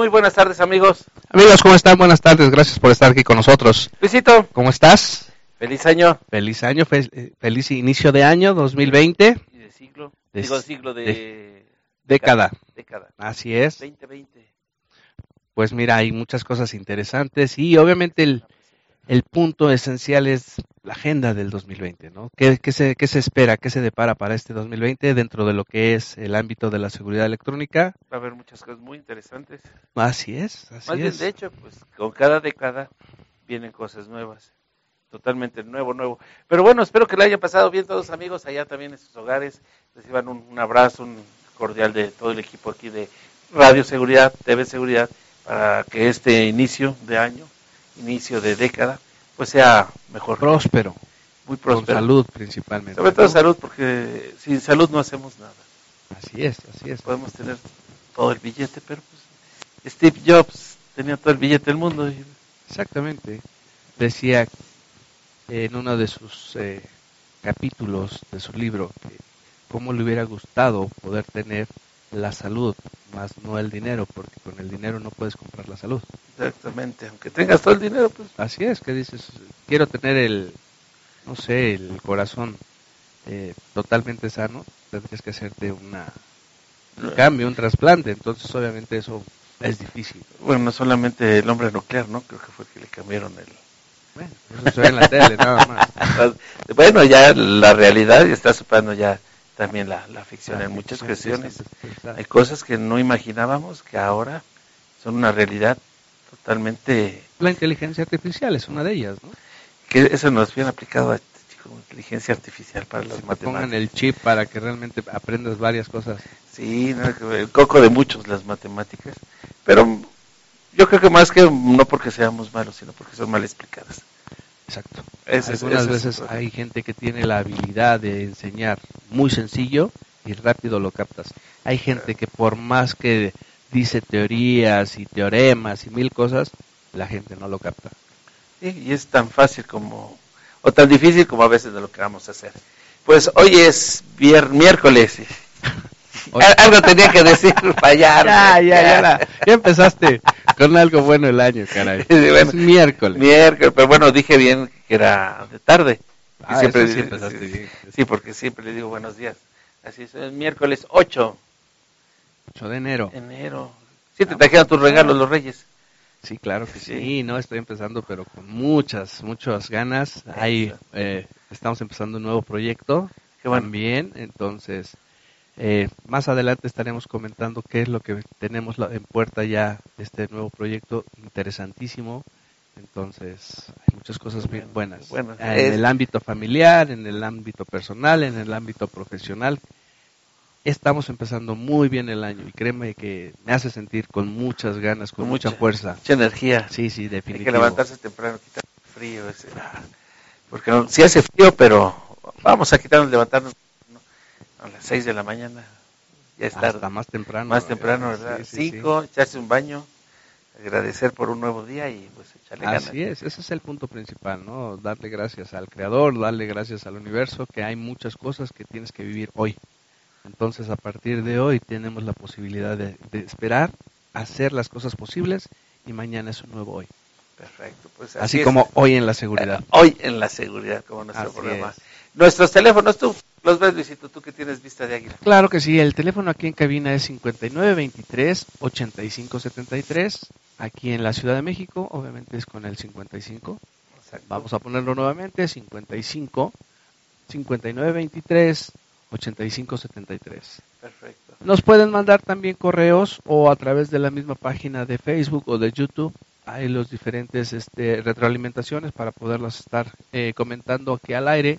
Muy buenas tardes, amigos. Amigos, ¿cómo están? Buenas tardes. Gracias por estar aquí con nosotros. Luisito, ¿Cómo estás? feliz año. Feliz año, eh, feliz inicio de año 2020. Y de siglo. De- Digo, siglo de... Década. Década. Así es. 2020. Pues mira, hay muchas cosas interesantes y obviamente el, el punto esencial es la agenda del 2020, ¿no? ¿Qué, qué se, ¿Qué se espera, qué se depara para este 2020 dentro de lo que es el ámbito de la seguridad electrónica? Va a haber muchas cosas muy interesantes. Así es, así Más bien, es. de hecho, pues con cada década vienen cosas nuevas. Totalmente nuevo, nuevo. Pero bueno, espero que le hayan pasado bien todos amigos allá también en sus hogares. Reciban un, un abrazo, un cordial de todo el equipo aquí de Radio Seguridad, TV Seguridad, para que este inicio de año, inicio de década, pues sea mejor, Próspero, muy con próspero. salud principalmente. Sobre todo ¿no? salud, porque sin salud no hacemos nada. Así es, así es. Podemos tener todo el billete, pero pues Steve Jobs tenía todo el billete del mundo. y- Exactamente. Decía en uno de sus eh, capítulos de su libro que cómo le hubiera gustado poder tener la salud, más no el dinero, porque con el dinero no puedes comprar la salud. Exactamente, aunque tengas todo el dinero, pues Así es, que dices, quiero tener el, no sé, el corazón eh, totalmente sano, tendrías que hacerte una, un cambio, un trasplante, entonces obviamente eso es difícil. bueno, no solamente el hombre nuclear, ¿no? Creo que fue que le cambiaron el... Bueno, eso se ve en la tele, nada más. Bueno, ya la realidad está superando ya también la, la ficción en muchas cuestiones. Hay cosas que no imaginábamos que ahora son una realidad totalmente... La inteligencia artificial es una de ellas, ¿no? que eso nos bien aplicado a este chico, inteligencia artificial para las Que te pongan matemáticas. el chip para que realmente aprendas varias cosas. Sí, no, el coco de muchos las matemáticas, pero yo creo que más que no porque seamos malos, sino porque son mal explicadas. Exacto. Ese Algunas ese veces hay gente que tiene la habilidad de enseñar muy sencillo y rápido lo captas. Hay gente que por más que dice teorías y teoremas y mil cosas, la gente no lo capta. Sí, y es tan fácil como, o tan difícil como a veces de lo que vamos a hacer. Pues hoy es vier, miércoles. Algo tenía que decir, fallar. Ya, ya, ya, la- ya empezaste con algo bueno el año, caray. Sí, bueno. Es miércoles. Miércoles, pero bueno, dije bien que era de tarde. Ah, siempre, sí sí, empezaste bien. sí, porque siempre le digo buenos días. Así es, es miércoles 8 8 de enero. enero. Sí, te trajeron tus regalos los reyes. Sí, claro que sí. Sí. no, estoy empezando, pero con muchas, muchas ganas. Ahí eh, estamos empezando un nuevo proyecto Qué bueno. también, entonces eh, más adelante estaremos comentando qué es lo que tenemos en puerta ya de este nuevo proyecto interesantísimo. Entonces, hay muchas cosas bien buenas. Bueno, en el ámbito familiar, en el ámbito personal, en el ámbito profesional. Estamos empezando muy bien el año y créeme que me hace sentir con muchas ganas, con, Con mucha, mucha- fuerza. Mucha energía. Sí, sí, Hay definitivo. que levantarse temprano, quitar el frío. Ese, ah, porque no, sí hace frío, pero vamos a quitarnos, levantarnos ¿no? A las 6 de la mañana. Ya es tarde. Hasta más temprano. Más temprano, ¿verdad? sí, sí, sí. Cinco, echarse un baño, agradecer por un nuevo día y pues echarle ganas. Así es, ese es el punto principal, ¿no? Darle gracias al Creador, darle gracias al universo, que hay muchas cosas que tienes que vivir hoy. Entonces, a partir de hoy tenemos la posibilidad de, de esperar, hacer las cosas posibles y mañana es un nuevo hoy. Perfecto, pues Así, es. como hoy en la seguridad. Eh, Hoy en la seguridad, como nuestro Así programa. es. Nuestros teléfonos, tú los ves, Luisito, tú que tienes vista de águila. Claro que sí, el teléfono aquí en cabina es 5923-8573. Aquí en la Ciudad de México, obviamente es con el 55. Vamos a ponerlo nuevamente, 55 5923 8573. Perfecto. Nos pueden mandar también correos o a través de la misma página de Facebook o de YouTube. Hay los diferentes este, retroalimentaciones para poderlas estar eh, comentando aquí al aire.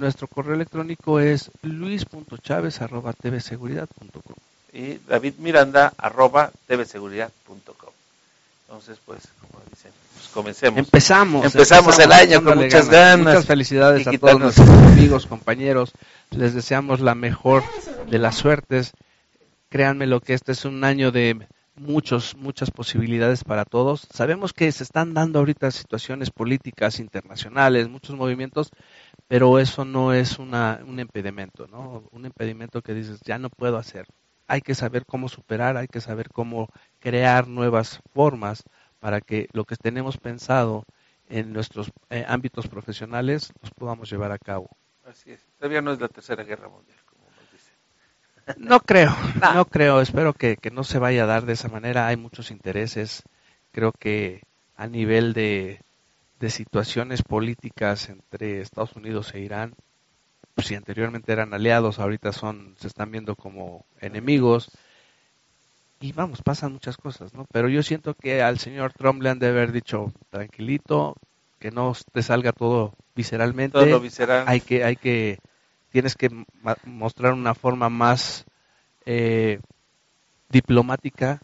Nuestro correo electrónico es luis.chaves.tvseguridad.com. Y David Miranda, arroba tvseguridad.com. Entonces, pues, como dicen, pues comencemos. Empezamos. Empezamos el año con muchas ganas. Muchas felicidades a todos nuestros amigos, compañeros. Les deseamos la mejor de las suertes. Créanme lo que este es un año de muchos, muchas posibilidades para todos. Sabemos que se están dando ahorita situaciones políticas internacionales, muchos movimientos, pero eso no es una, un impedimento, ¿no? Un impedimento que dices, ya no puedo hacer. hay que saber cómo superar, hay que saber cómo crear nuevas formas para que lo que tenemos pensado en nuestros eh, ámbitos profesionales los podamos llevar a cabo. Así es. Todavía no es la tercera guerra mundial, como nos dicen. No creo, no creo. Espero que, que no se vaya a dar de esa manera. Hay muchos intereses. Creo que a nivel de, de situaciones políticas entre Estados Unidos e Irán, pues si anteriormente eran aliados, ahorita son, se están viendo como enemigos. Y vamos, pasan muchas cosas, ¿no? Pero yo siento que al señor Trump le han de haber dicho, tranquilito, que no te salga todo visceralmente. Todo lo visceral. Hay que, hay que, tienes que mostrar una forma más eh, diplomática.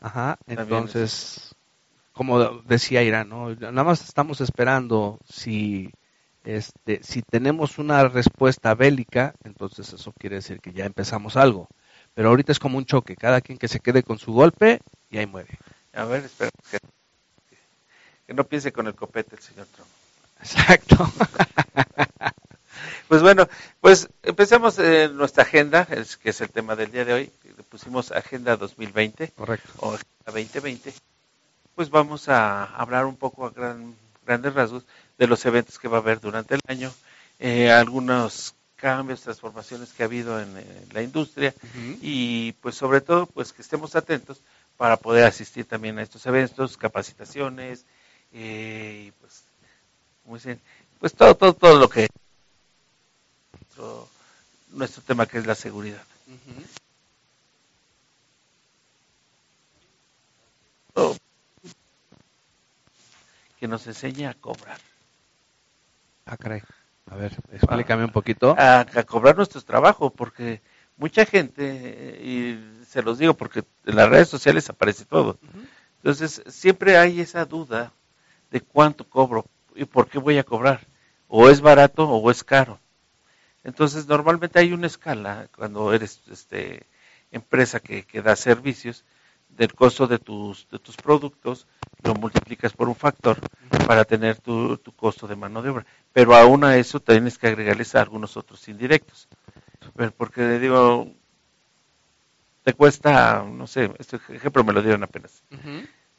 Ajá, entonces, como decía Irán, ¿no? Nada más estamos esperando si este, si tenemos una respuesta bélica, entonces eso quiere decir que ya empezamos algo. Pero ahorita es como un choque, cada quien que se quede con su golpe y ahí muere. A ver, espera. Que, que no piense con el copete el señor Trump. Exacto. Pues bueno, pues empecemos en nuestra agenda, es, que es el tema del día de hoy. Le pusimos Agenda 2020 Correcto. o Agenda 2020. Pues vamos a hablar un poco a gran- grandes rasgos de los eventos que va a haber durante el año, eh, algunos cambios, transformaciones que ha habido en, la industria y pues sobre todo pues que estemos atentos para poder asistir también a estos eventos, capacitaciones eh, y pues como dicen, pues todo todo todo lo que nuestro, nuestro tema que es la seguridad. Que nos enseña a cobrar, Ah, caray. A ver, explícame un poquito. a, a cobrar nuestro trabajo, porque mucha gente, eh, y se los digo porque en las redes sociales aparece todo, Entonces, siempre hay esa duda de cuánto cobro y por qué voy a cobrar. O es barato o es caro. Entonces, normalmente hay una escala cuando eres este, empresa que, que da servicios del costo de tus, de tus productos, lo multiplicas por un factor para tener tu, tu costo de mano de obra. Pero aún a eso tienes que agregarles algunos otros indirectos. Porque le digo, te cuesta, no sé, este ejemplo me lo dieron apenas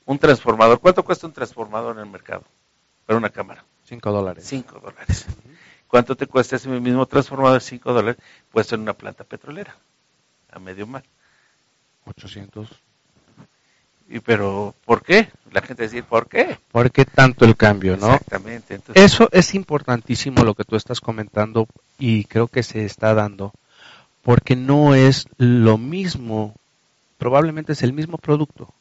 un transformador. ¿Cuánto cuesta un transformador en el mercado? Para una cámara. Cinco dólares. 5 dólares. ¿Cuánto te cuesta ese mismo transformador? 5 dólares. Puesto en una planta petrolera. A medio mar. 800. Y pero, ¿por qué? La gente dice, ¿por qué? ¿Por qué tanto el cambio, no? Exactamente. Entonces, Eso es importantísimo lo que tú estás comentando y creo que se está dando porque no es lo mismo, probablemente es el mismo producto,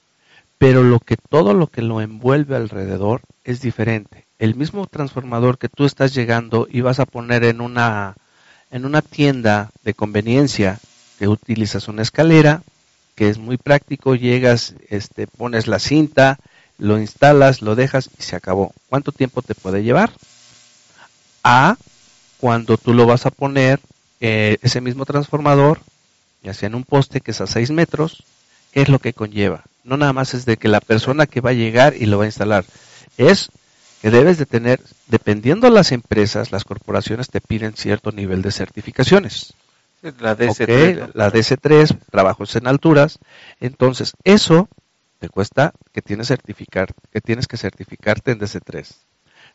pero lo que todo lo que lo envuelve alrededor es diferente. El mismo transformador que tú estás llegando y vas a poner en una en una tienda de conveniencia que utilizas una escalera, que es muy práctico, llegas, este pones la cinta, lo instalas, lo dejas y se acabó. ¿Cuánto tiempo te puede llevar? A cuando tú lo vas a poner eh, ese mismo transformador, ya sea en un poste que es a 6 metros, ¿qué es lo que conlleva? No nada más es de que la persona que va a llegar y lo va a instalar, es que debes de tener, dependiendo de las empresas, las corporaciones te piden cierto nivel de certificaciones. La DS3, Ok, ¿no? la DC3, trabajos en alturas. Entonces, eso te cuesta que tienes, certificar, que tienes que certificarte en DC3.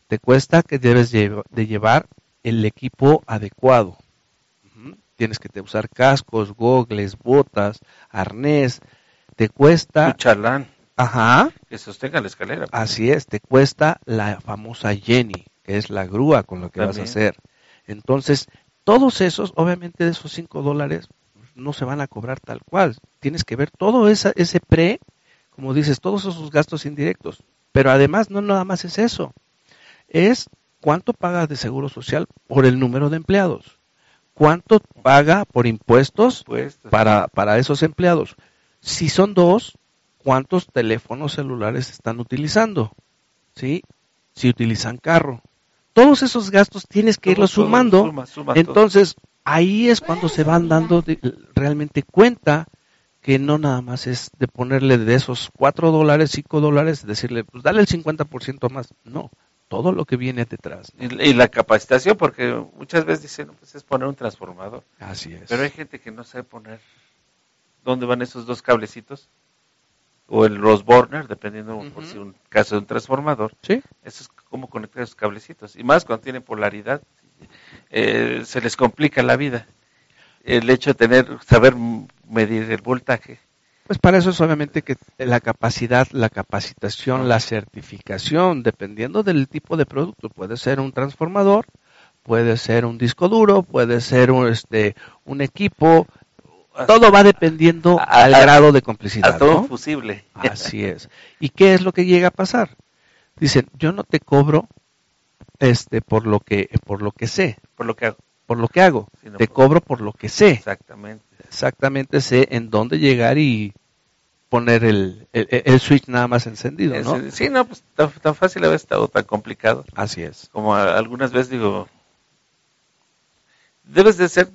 Te cuesta que debes de llevar el equipo adecuado. Tienes que usar cascos, gogles, botas, arnés. Te cuesta, Un chalán ajá, que sostenga la escalera. Así es, te cuesta la famosa Jenny, que es la grúa con lo que vas a hacer. Entonces, todos esos, obviamente de esos 5 dólares, pues, no se van a cobrar tal cual. Tienes que ver todo esa, ese pre, como dices, todos esos gastos indirectos. Pero además, no nada más es eso. Es cuánto pagas de seguro social por el número de empleados. ¿Cuánto paga por impuestos Pues, para, para esos empleados. Si son dos, ¿cuántos teléfonos celulares están utilizando? ¿Sí? Si utilizan carro. Todos esos gastos tienes que irlos sumando. suma, suma todo. Entonces, ahí es cuando se van dando de- realmente cuenta que no nada más es de ponerle de esos cuatro dólares, cinco dólares, decirle, pues dale el 50% más. No, todo lo que viene detrás. Y, y la capacitación, porque muchas veces dicen, pues es poner un transformador. Así es. Pero hay gente que no sabe poner dónde van esos dos cablecitos, o el Rosborner, dependiendo por si un caso de un transformador. Sí. Eso es cómo conectar esos cablecitos. Y más cuando tienen polaridad, eh, se les complica la vida. El hecho de tener, saber medir el voltaje. Pues para eso es obviamente que la capacidad, la capacitación, la certificación, dependiendo del tipo de producto, puede ser un transformador, puede ser un disco duro, puede ser un, este, un equipo, todo va dependiendo al grado de complicidad. A todo fusible. Así es. ¿Y qué es lo que llega a pasar? Dicen, yo no te cobro este por lo que por lo que sé, por lo que hago, por lo que hago. te cobro por lo que sé. Exactamente. Exactamente sé en dónde llegar y poner el, el, switch nada más encendido, ¿no? Sí, no, pues tan, fácil a veces o tan complicado. Así es. Como algunas veces digo, debes de ser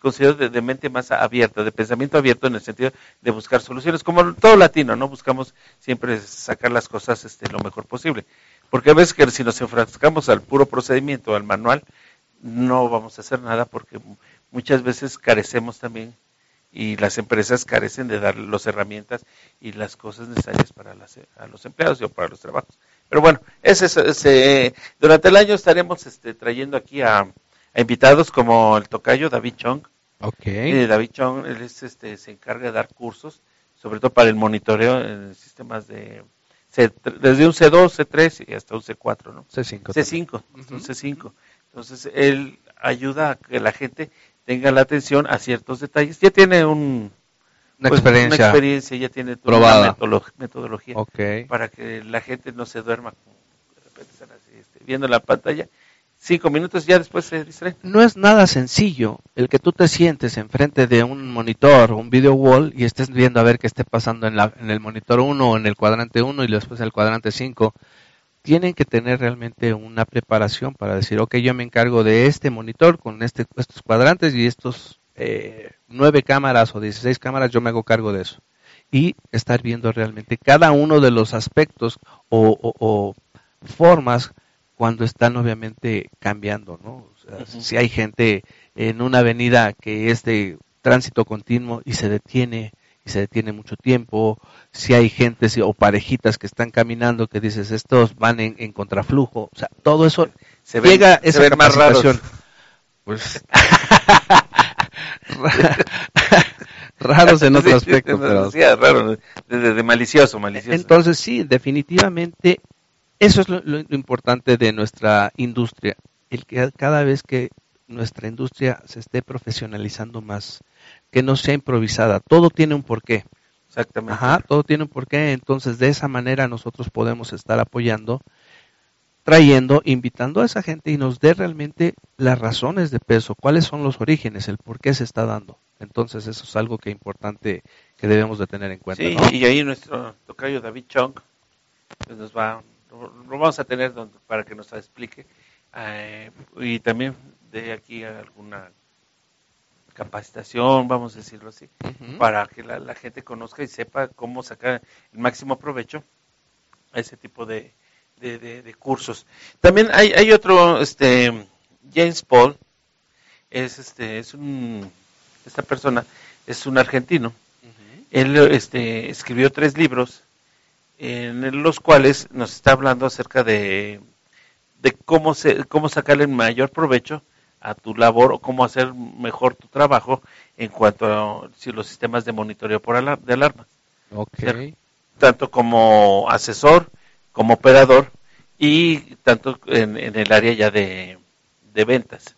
considerado de, mente más abierta, de pensamiento abierto en el sentido de buscar soluciones, como todo latino, ¿no? Buscamos siempre sacar las cosas este, lo mejor posible. Porque a veces que si nos enfrascamos al puro procedimiento, al manual, no vamos a hacer nada porque muchas veces carecemos también y las empresas carecen de dar las herramientas y las cosas necesarias para a los empleados o para los trabajos. Pero bueno, ese, ese, durante el año estaremos este, trayendo aquí a, invitados como el tocayo David Chong. Okay. David Chong él es, este, se encarga de dar cursos, sobre todo para el monitoreo en sistemas de desde un C2, C3 y hasta un C4, ¿no? C5. C5, un C5. Entonces él ayuda a que la gente tenga la atención a ciertos detalles. Ya tiene un, una, pues, experiencia, experiencia, ya tiene toda una metodología okay. para que la gente no se duerma de repente están así, este, viendo la pantalla cinco minutos ya después se distrae. No es nada sencillo el que tú te sientes enfrente de un monitor, un video wall y estés viendo a ver qué esté pasando en, la, en el monitor 1 o en el cuadrante 1 y después en el cuadrante 5. Tienen que tener realmente una preparación para decir, ok, yo me encargo de este monitor con este, estos cuadrantes y estos eh, nueve cámaras o 16 cámaras, yo me hago cargo de eso. Y estar viendo realmente cada uno de los aspectos o formas cuando están obviamente cambiando, ¿no? Si hay gente en una avenida que es de tránsito continuo y se detiene y se detiene mucho tiempo, si hay gente o parejitas que están caminando que dices estos van en, contraflujo, o sea, todo eso se llega esa se más raros. Pues raros en otro aspecto, pero raro, de, malicioso, malicioso. Entonces sí, definitivamente eso es lo, importante de nuestra industria, el que cada vez que nuestra industria se esté profesionalizando más, que no sea improvisada, todo tiene un porqué. Exactamente. Ajá, todo tiene un porqué, entonces de esa manera nosotros podemos estar apoyando, trayendo, invitando a esa gente y nos dé realmente las razones de peso, cuáles son los orígenes, el por qué se está dando. Entonces eso es algo que es importante que debemos de tener en cuenta. Sí, y ahí nuestro tocayo David Chong pues nos va lo vamos a tener para que nos explique eh, y también de aquí alguna capacitación, vamos a decirlo así, para que la, gente conozca y sepa cómo sacar el máximo provecho a ese tipo de, de, cursos. También hay, hay otro, este, James Paul, es este, es un, esta persona es un argentino. Él este, escribió tres libros en los cuales nos está hablando acerca de, de cómo, se, cómo sacarle mayor provecho a tu labor o cómo hacer mejor tu trabajo en cuanto a si los sistemas de monitoreo por de alarma. Okay. Tanto como asesor, como operador y tanto en, el área ya de, de ventas.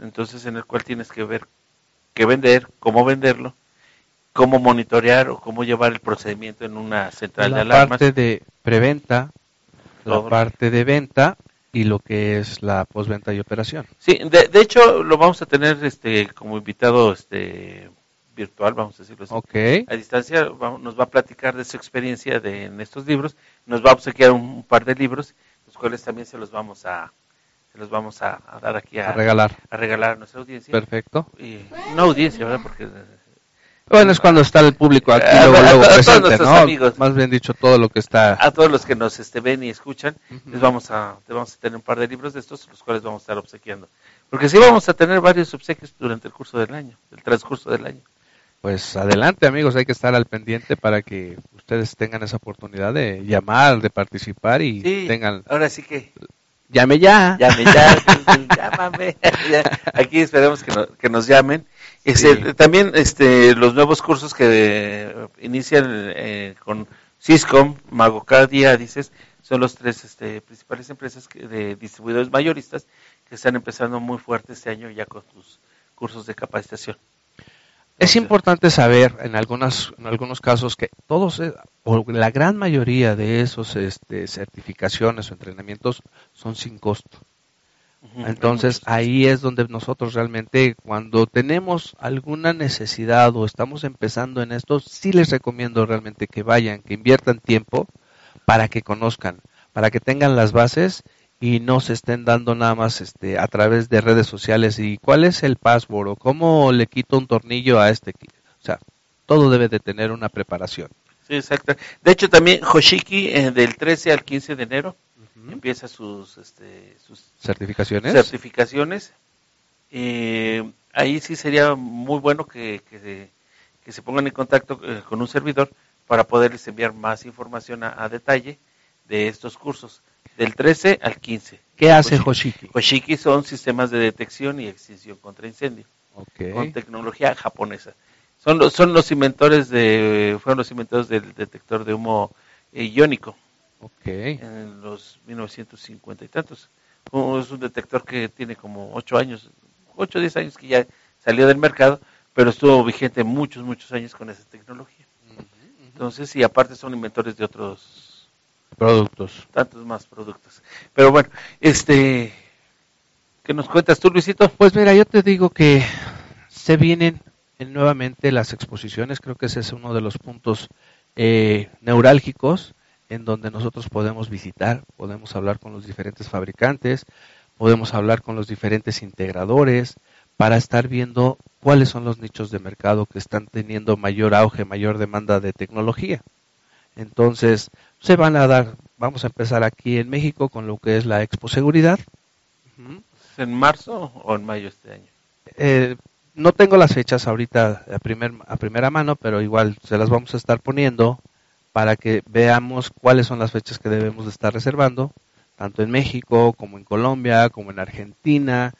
Entonces en el cual tienes que ver qué vender, cómo venderlo cómo monitorear o cómo llevar el procedimiento en una central de alarmas. La parte de preventa, la parte de venta y lo que es la postventa y operación. Sí, de, de, hecho lo vamos a tener este como invitado este virtual, vamos a decirlo así. Okay. A distancia nos va a platicar de su experiencia de, en estos libros, nos va a obsequiar un, par de libros, los cuales también se los vamos a se los vamos a, dar aquí a, a, regalar a regalar a nuestra audiencia. Perfecto. Y no audiencia, ¿verdad? Porque bueno, es cuando está el público aquí luego, luego presente, ¿no? Más bien dicho, todo lo que está... A todos los que nos este, ven y escuchan, les vamos a, vamos a tener un par de libros de estos, los cuales vamos a estar obsequiando. Porque sí vamos a tener varios obsequios durante el curso del año, el transcurso del año. Pues adelante amigos, hay que estar al pendiente para que ustedes tengan esa oportunidad de llamar, de participar y Sí, tengan... ahora sí que Llame ya. llame ya, llámame. Aquí esperemos que, no- que nos llamen. Este, Sí. También este, los nuevos cursos que eh, inician eh, con Syscom, Mago cada día, dices, son los tres este, principales empresas que- de distribuidores mayoristas que están empezando muy fuerte este año ya con sus cursos de capacitación. Es importante saber en algunas en algunos casos que todos eh, o la gran mayoría de esos este, certificaciones o entrenamientos son sin costo. Entonces ahí es donde nosotros realmente cuando tenemos alguna necesidad o estamos empezando en esto, sí les recomiendo realmente que vayan, que inviertan tiempo para que conozcan, para que tengan las bases y no se estén dando nada más este a través de redes sociales y cuál es el password o cómo le quito un tornillo a este, o sea, todo debe de tener una preparación. Sí, exacto. De hecho, también Hoshiki eh, del 13 al 15 de enero empieza sus, este, sus Certificaciones. certificaciones. Eh, ahí sí sería muy bueno que, que, se, que se pongan en contacto eh, con un servidor para poderles enviar más información a, a detalle de estos cursos, del 13 al 15. ¿Qué hace Hoshiki. Hoshiki? Hoshiki son sistemas de detección y extinción contra incendio, con tecnología japonesa. Son los, son los inventores de, fueron los inventores del detector de humo eh, iónico Ok. en los 1950 y tantos. Es un detector que tiene como 8 años, 8 o 10 años que ya salió del mercado, pero estuvo vigente muchos, muchos años con esa tecnología. Entonces, y aparte son inventores de otros Productos. tantos más productos. Pero bueno, este, ¿qué nos cuentas tú, Luisito? Pues mira, yo te digo que se vienen nuevamente las exposiciones, creo que ese es uno de los puntos eh, neurálgicos en donde nosotros podemos visitar, podemos hablar con los diferentes fabricantes, podemos hablar con los diferentes integradores para estar viendo cuáles son los nichos de mercado que están teniendo mayor auge, mayor demanda de tecnología. Entonces, se van a dar, vamos a empezar aquí en México con lo que es la Expo Seguridad. Ujú. ¿Es en marzo o en mayo este año? Eh, no tengo las fechas ahorita a, primer, a primera mano, pero igual se las vamos a estar poniendo para que veamos cuáles son las fechas que debemos de estar reservando, tanto en México como en Colombia, como en Argentina.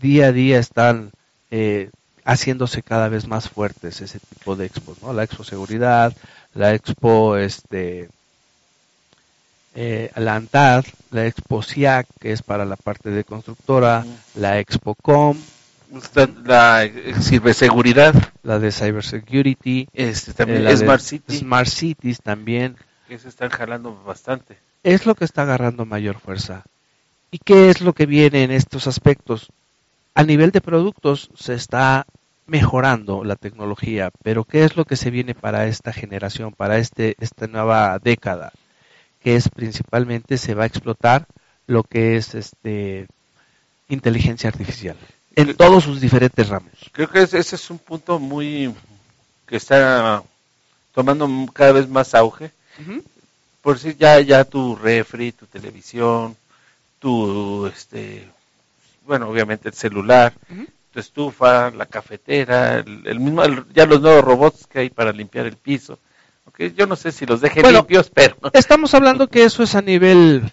Día a día están eh, haciéndose cada vez más fuertes ese tipo de expos, ¿no? La Expo Seguridad, la Expo este, eh, la ANTAD, la Expo SIAC, que es para la parte de constructora, la Expo Com, la eh, ciberseguridad, la de Cybersecurity, este, eh, también la de Smart City, Smart Cities también. que se están jalando bastante. Es lo que está agarrando mayor fuerza. ¿Y qué es lo que viene en estos aspectos? A nivel de productos se está mejorando la tecnología, pero ¿qué es lo que se viene para esta generación, para este, esta nueva década? Que es principalmente se va a explotar lo que es este inteligencia artificial en todos sus diferentes ramos. Creo que ese es un punto muy que está tomando cada vez más auge. Por si ya ya tu refri, tu televisión, tu este bueno, obviamente el celular, tu estufa, la cafetera, el, el mismo el- ya los nuevos robots que hay para limpiar el piso. Okay, yo no sé si los dejen Bueno, limpios, pero Estamos hablando que eso es a nivel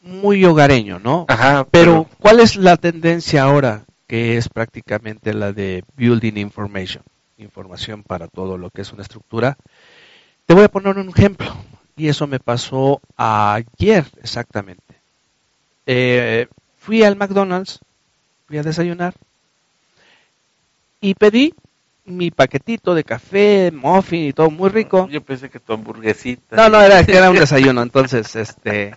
muy hogareño, ¿no? ajá, Pero, ¿cuál es la tendencia ahora? Que es prácticamente la de Building Information, información para todo lo que es una estructura. Te voy a poner un ejemplo, y eso me pasó ayer exactamente. Eh, fui al McDonald's, fui a desayunar, y pedí mi paquetito de café, muffin y todo muy rico. Yo pensé que tu hamburguesita. No, no, era, era un desayuno, entonces, este...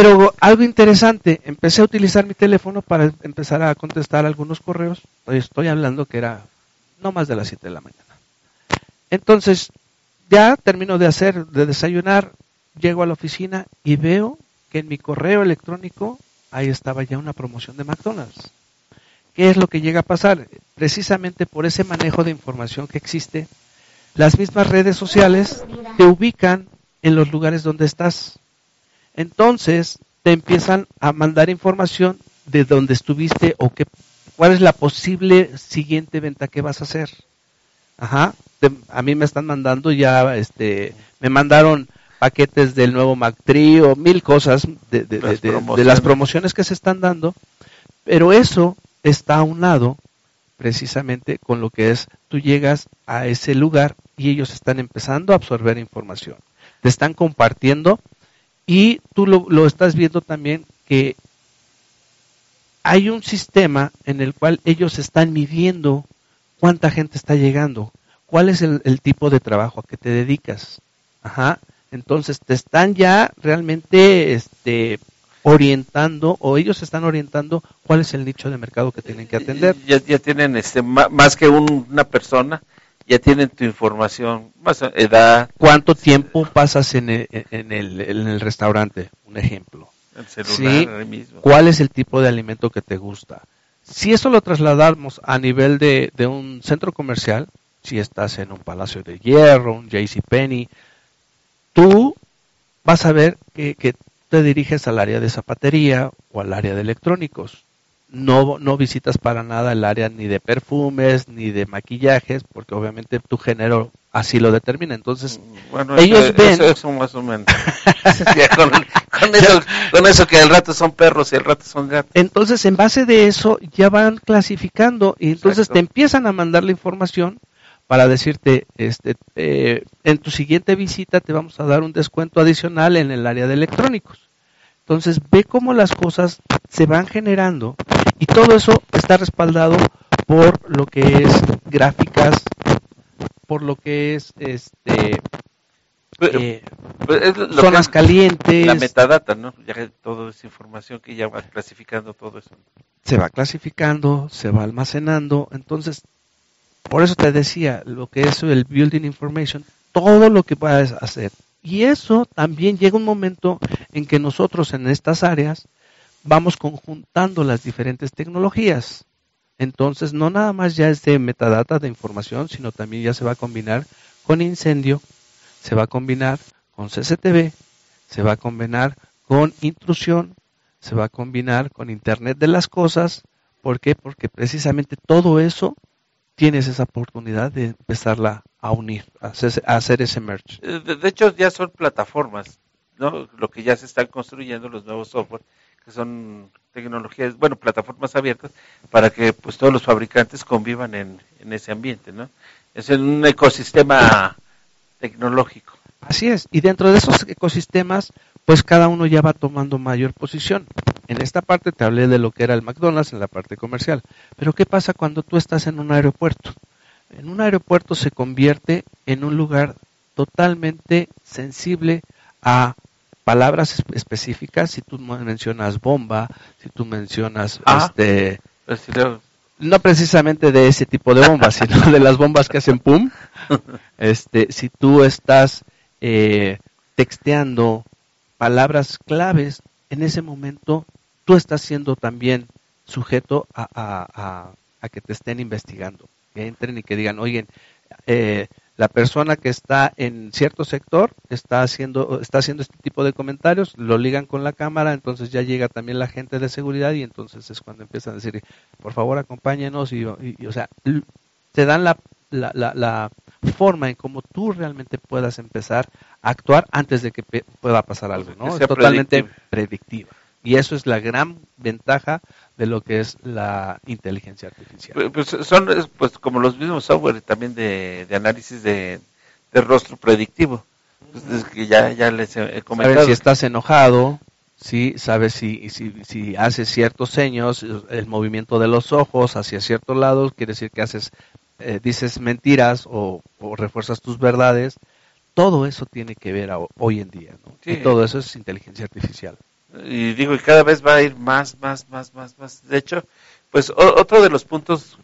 Pero algo interesante, empecé a utilizar mi teléfono para empezar a contestar algunos correos. Estoy hablando que era no más de las 7 de la mañana. Entonces, ya termino de hacer, de desayunar, llego a la oficina y veo que en mi correo electrónico ahí estaba ya una promoción de McDonald's. ¿Qué es lo que llega a pasar? Precisamente por ese manejo de información que existe, las mismas redes sociales te ubican en los lugares donde estás. Entonces te empiezan a mandar información de dónde estuviste o qué, cuál es la posible siguiente venta que vas a hacer. Ajá. a mí me están mandando ya, este, me mandaron paquetes del nuevo Mac o mil cosas de, de, las promociones que se están dando, pero eso está aunado precisamente con lo que es, tú llegas a ese lugar y ellos están empezando a absorber información, te están compartiendo y tú lo, lo estás viendo también que hay un sistema en el cual ellos están midiendo cuánta gente está llegando, cuál es el, el tipo de trabajo a que te dedicas. Ajá. Entonces te están ya realmente este, orientando o ellos están orientando cuál es el nicho de mercado que tienen que atender. Ya, ya tienen este más que una persona, ya tienen tu información, más edad. ¿Cuánto tiempo pasas en el, en el, en el restaurante? Un ejemplo. El celular mismo. ¿Cuál es el tipo de alimento que te gusta? Si eso lo trasladamos a nivel de, de un centro comercial, si estás en un Palacio de Hierro, un JCPenney, tú vas a ver que, que te diriges al área de zapatería o al área de electrónicos. No, no visitas para nada el área ni de perfumes ni de maquillajes, porque obviamente tu género así lo determina. Entonces, bueno, ellos ven. Eso, más o menos. con, eso, que el rato son perros y el rato son gatos. Entonces, en base de eso, ya van clasificando y entonces te empiezan a mandar la información para decirte, este, eh, en tu siguiente visita te vamos a dar un descuento adicional en el área de electrónicos. Entonces ve cómo las cosas se van generando y todo eso está respaldado por lo que es gráficas, por lo que es este pues, eh, pues, zonas calientes. La metadata, ¿no? Ya que toda esa información que ya va clasificando todo eso. Se va clasificando, se va almacenando, entonces por eso te decía, lo que es el Building Information, todo lo que puedes hacer. Y eso también llega un momento en que nosotros en estas áreas vamos conjuntando las diferentes tecnologías. Entonces, no nada más ya es de metadata de información, sino también ya se va a combinar con incendio, se va a combinar con CCTV, se va a combinar con intrusión, se va a combinar con Internet de las Cosas. ¿Por qué? Porque precisamente todo eso tienes esa oportunidad de empezarla a unir, a hacer, ese merge. Eh, de, hecho, ya son plataformas, ¿no? Lo que ya se están construyendo, los nuevos software, que son tecnologías, bueno, plataformas abiertas, para que pues todos los fabricantes convivan en, en ese ambiente, ¿no? Es un ecosistema tecnológico. Así es, y dentro de esos ecosistemas, pues cada uno ya va tomando mayor posición. En esta parte te hablé de lo que era el McDonald's en la parte comercial. Pero ¿qué pasa cuando tú estás en un aeropuerto? En un aeropuerto se convierte en un lugar totalmente sensible a palabras específicas. Si tú mencionas bomba, si tú mencionas ah, este, pues no precisamente de ese tipo de bombas, sino de las bombas que hacen pum. Este, si tú estás eh, texteando palabras claves, en ese momento tú estás siendo también sujeto a, que te estén investigando, que entren y que digan, oye, eh, la persona que está en cierto sector está haciendo, está haciendo este tipo de comentarios, lo ligan con la cámara, entonces ya llega también la gente de seguridad y entonces es cuando empiezan a decir, por favor acompáñenos y, o sea, te dan la, la, la, forma en cómo tú realmente puedas empezar a actuar antes de que pueda pasar algo, ¿no? Es totalmente predictiva. Y eso es la gran ventaja de lo que es la inteligencia artificial. Pues, son pues como los mismos software también de, análisis de, rostro predictivo. Pues que ya, ya les he comentado. Sabes si estás enojado, sí, sabes si, si, si haces ciertos seños, el movimiento de los ojos hacia ciertos lados, quiere decir que haces, eh, dices mentiras o, refuerzas tus verdades. Todo eso tiene que ver hoy en día, ¿no? Y todo eso es inteligencia artificial y digo, y cada vez va a ir más, más, más, más, más. De hecho, pues otro de los puntos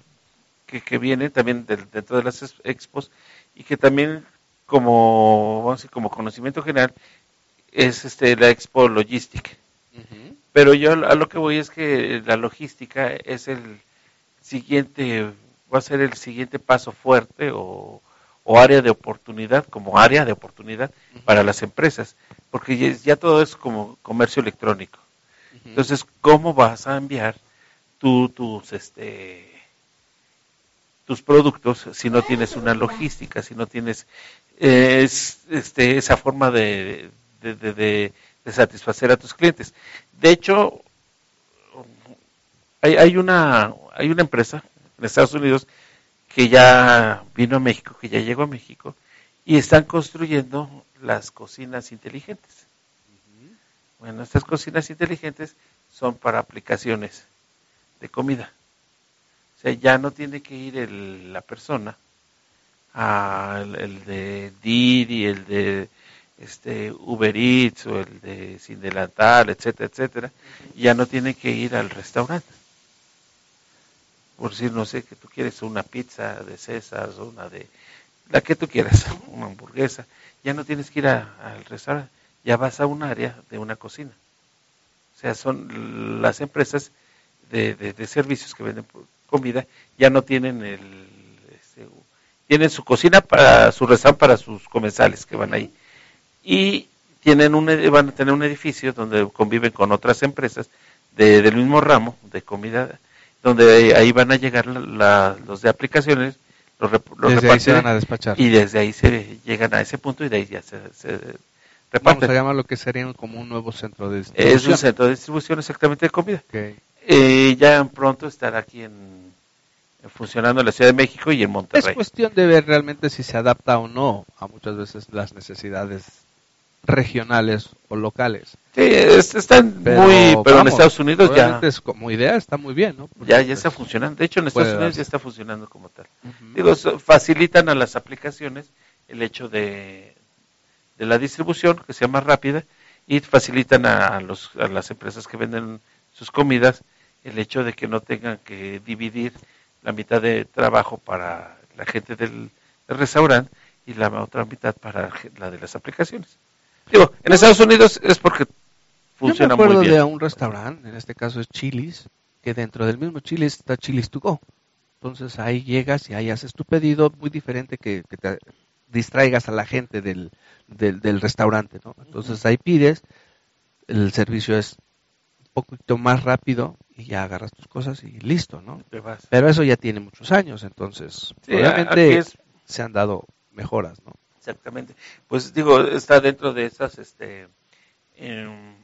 que, que viene también dentro de las expos y que también como, vamos a decir, como conocimiento general es este la Expo Logistic. Pero yo a lo que voy es que la logística es el siguiente, va a ser el siguiente paso fuerte o, o área de oportunidad, como área de oportunidad para las empresas porque ya, todo es como comercio electrónico. Entonces, ¿cómo vas a enviar tú tus este tus productos si no tienes una logística, si no tienes eh, este, esa forma de, de, satisfacer a tus clientes. De hecho, hay, hay, una, hay una empresa en Estados Unidos que ya vino a México, que ya llegó a México, y están construyendo las cocinas inteligentes. Bueno, estas cocinas inteligentes son para aplicaciones de comida. O sea, ya no tiene que ir la persona, al el de Didi, el de este Uber Eats o el de Sin Delantal, etcétera, etcétera, ya no tiene que ir al restaurante. Por decir, no sé, que tú quieres una pizza de César una de la que tú quieras, una hamburguesa, ya no tienes que ir al restaurante, ya vas a un área de una cocina. O sea, son las empresas de, de, servicios que venden comida, ya no tienen el, este, tienen su cocina para su restaurante para sus comensales que van ahí y tienen un, van a tener un edificio donde conviven con otras empresas de, del mismo ramo de comida, donde ahí van a llegar los de aplicaciones, los, desde van a despachar. y desde ahí se llegan a ese punto y de ahí ya se, reparten. Vamos a llamar lo que sería como un nuevo centro de distribución. Es un centro de distribución exactamente de comida. Eh, ya pronto estará aquí en, funcionando en la Ciudad de México y en Monterrey. Es cuestión de ver realmente si se adapta o no a muchas veces las necesidades regionales o locales. Sí, están muy, pero en Estados Unidos ya. como idea está muy bien, ¿no? ya, ya está funcionando. De hecho, en Estados Unidos ya está funcionando como tal. Digo, facilitan a las aplicaciones el hecho de, de la distribución, que sea más rápida, y facilitan a, los, a las empresas que venden sus comidas el hecho de que no tengan que dividir la mitad de trabajo para la gente del restaurante y la otra mitad para la de las aplicaciones. Digo, en Estados Unidos es porque funciona muy bien. Yo me de un restaurante, en este caso es Chili's, que dentro del mismo Chili's está Chili's to go. Entonces ahí llegas y ahí haces tu pedido, muy diferente que, te distraigas a la gente del, del, restaurante, ¿no? Entonces ahí pides, el servicio es un poquito más rápido y ya agarras tus cosas y listo, ¿no? Pero eso ya tiene muchos años, entonces obviamente se han dado mejoras, ¿no? Exactamente. Pues digo, está dentro de esas, este, em,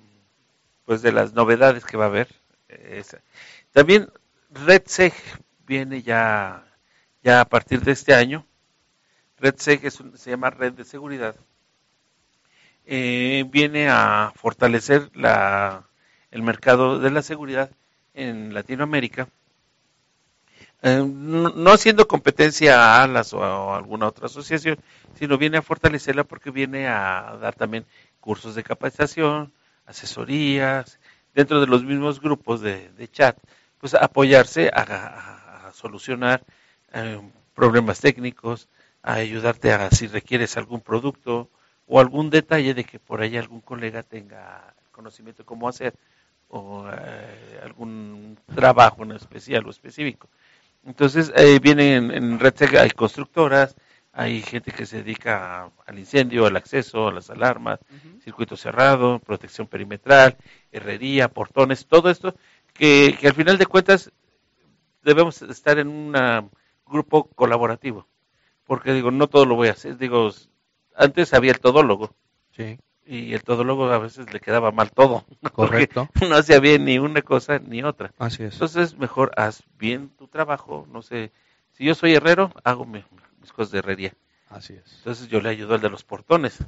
pues de las novedades que va a haber. También RedSeg viene ya, ya a partir de este año. RedSeg es se llama Red de Seguridad. Eh, viene a fortalecer la, el mercado de la seguridad en Latinoamérica eh, no, haciendo competencia a ALAS o a, alguna otra asociación, sino viene a fortalecerla porque viene a dar también cursos de capacitación, asesorías, dentro de los mismos grupos de, chat, pues apoyarse a, solucionar eh, problemas técnicos, a ayudarte a si requieres algún producto o algún detalle de que por ahí algún colega tenga conocimiento de cómo hacer o eh, algún trabajo en especial o específico. Entonces, eh, vienen en RedSec, hay constructoras, hay gente que se dedica al incendio, al acceso, a las alarmas, circuito cerrado, protección perimetral, herrería, portones, todo esto, que, al final de cuentas debemos estar en un grupo colaborativo. Porque digo, no todo lo voy a hacer. Digo, antes había el todólogo. Sí y el todólogo a veces le quedaba mal todo. Correcto. No hacía bien ni una cosa ni otra. Así es. Entonces, mejor haz bien tu trabajo. No sé, si yo soy herrero, hago mis cosas de herrería. Así es. Entonces, yo le ayudo al de los portones.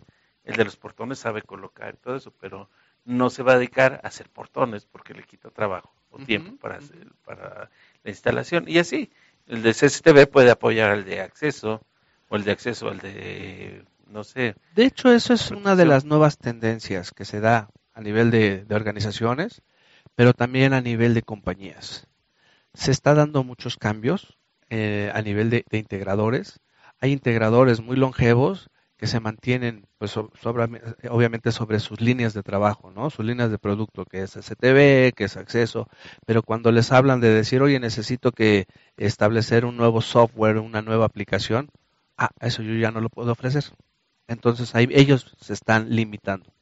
El de los portones sabe colocar todo eso, pero no se va a dedicar a hacer portones porque le quita trabajo o tiempo para, hacer, para la instalación. Y así, el de CCTV puede apoyar al de acceso o el de acceso al de no sé. De hecho, eso es una de las nuevas tendencias que se da a nivel de, organizaciones, pero también a nivel de compañías. Se está dando muchos cambios eh, a nivel de, integradores. Hay integradores muy longevos que se mantienen, pues, obviamente sobre sus líneas de trabajo, ¿no? Sus líneas de producto, que es STV, que es acceso, pero cuando les hablan de decir, oye, necesito que establecer un nuevo software, una nueva aplicación, ah, eso yo ya no lo puedo ofrecer. Entonces ahí ellos se están limitando.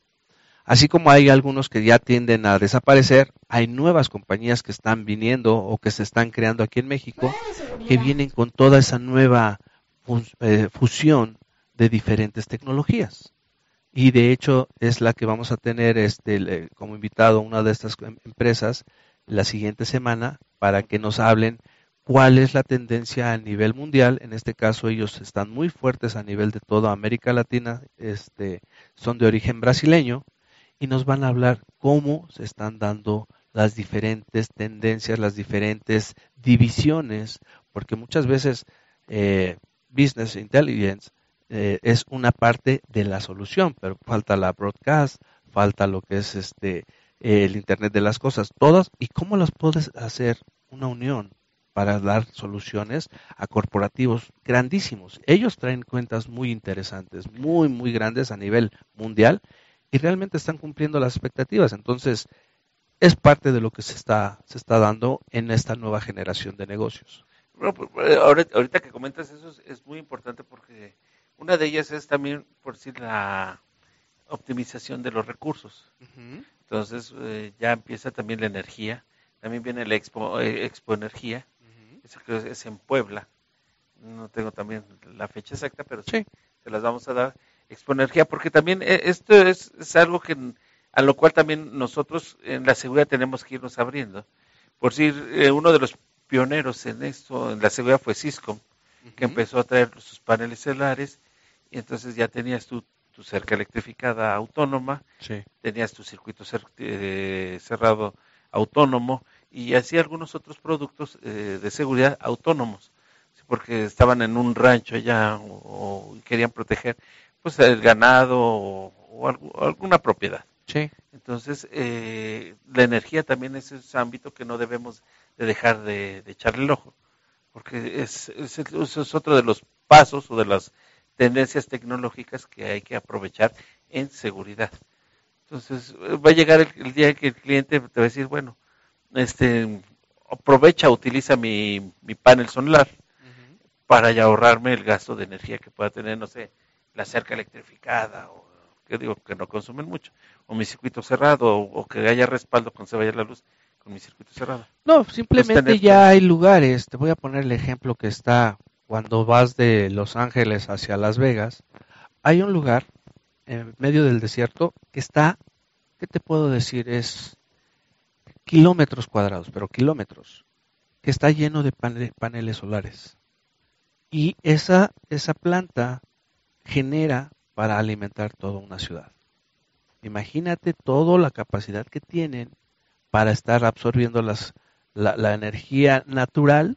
Así como hay algunos que ya tienden a desaparecer, hay nuevas compañías que están viniendo o que se están creando aquí en México que vienen con toda esa nueva eh, fusión de diferentes tecnologías. Y de hecho es la que vamos a tener este, como invitado una de estas em, empresas la siguiente semana para que nos hablen cuál es la tendencia a nivel mundial. En este caso ellos están muy fuertes a nivel de toda América Latina, este, son de origen brasileño y nos van a hablar cómo se están dando las diferentes tendencias, las diferentes divisiones, porque muchas veces eh, Business Intelligence eh, es una parte de la solución, pero falta la broadcast, falta lo que es este el Internet de las cosas, todas, y cómo las puedes hacer una unión para dar soluciones a corporativos grandísimos. Ellos traen cuentas muy interesantes, muy, muy grandes a nivel mundial y realmente están cumpliendo las expectativas. Entonces, es parte de lo que se está, se está dando en esta nueva generación de negocios. Bueno, pues, eh, ahorita, que comentas eso es, muy importante porque una de ellas es también, por decir, la optimización de los recursos. Entonces, eh, ya empieza también la energía. También viene la Expo, eh, Expo Energía, es en Puebla. No tengo también la fecha exacta, pero sí, se las vamos a dar Expoenergía, porque también eh, esto es, algo que a lo cual también nosotros en la seguridad tenemos que irnos abriendo. Por decir, eh, uno de los pioneros en esto, en la seguridad fue Cisco, que empezó a traer sus paneles solares y entonces ya tenías tu, tu cerca electrificada autónoma, tenías tu circuito eh, cerrado autónomo y así algunos otros productos de seguridad autónomos, porque estaban en un rancho allá o querían proteger pues el ganado o, alguna propiedad. Sí. Entonces, eh, la energía también es ese ámbito que no debemos de dejar de, echarle el ojo, porque es, es, otro de los pasos o de las tendencias tecnológicas que hay que aprovechar en seguridad. Entonces, va a llegar el, día que el cliente te va a decir, bueno, este, aprovecha, utiliza mi, mi panel solar para ya ahorrarme el gasto de energía que pueda tener, no sé, la cerca electrificada, o que digo que no consumen mucho, o mi circuito cerrado, o, que haya respaldo cuando se vaya la luz con mi circuito cerrado. No, simplemente ya hay lugares, te voy a poner el ejemplo que está cuando vas de Los Ángeles hacia Las Vegas, hay un lugar en medio del desierto que está, ¿qué te puedo decir? Es kilómetros cuadrados, pero kilómetros, que está lleno de paneles solares. Y esa, esa planta genera para alimentar toda una ciudad. Imagínate toda la capacidad que tienen para estar absorbiendo las, la, energía natural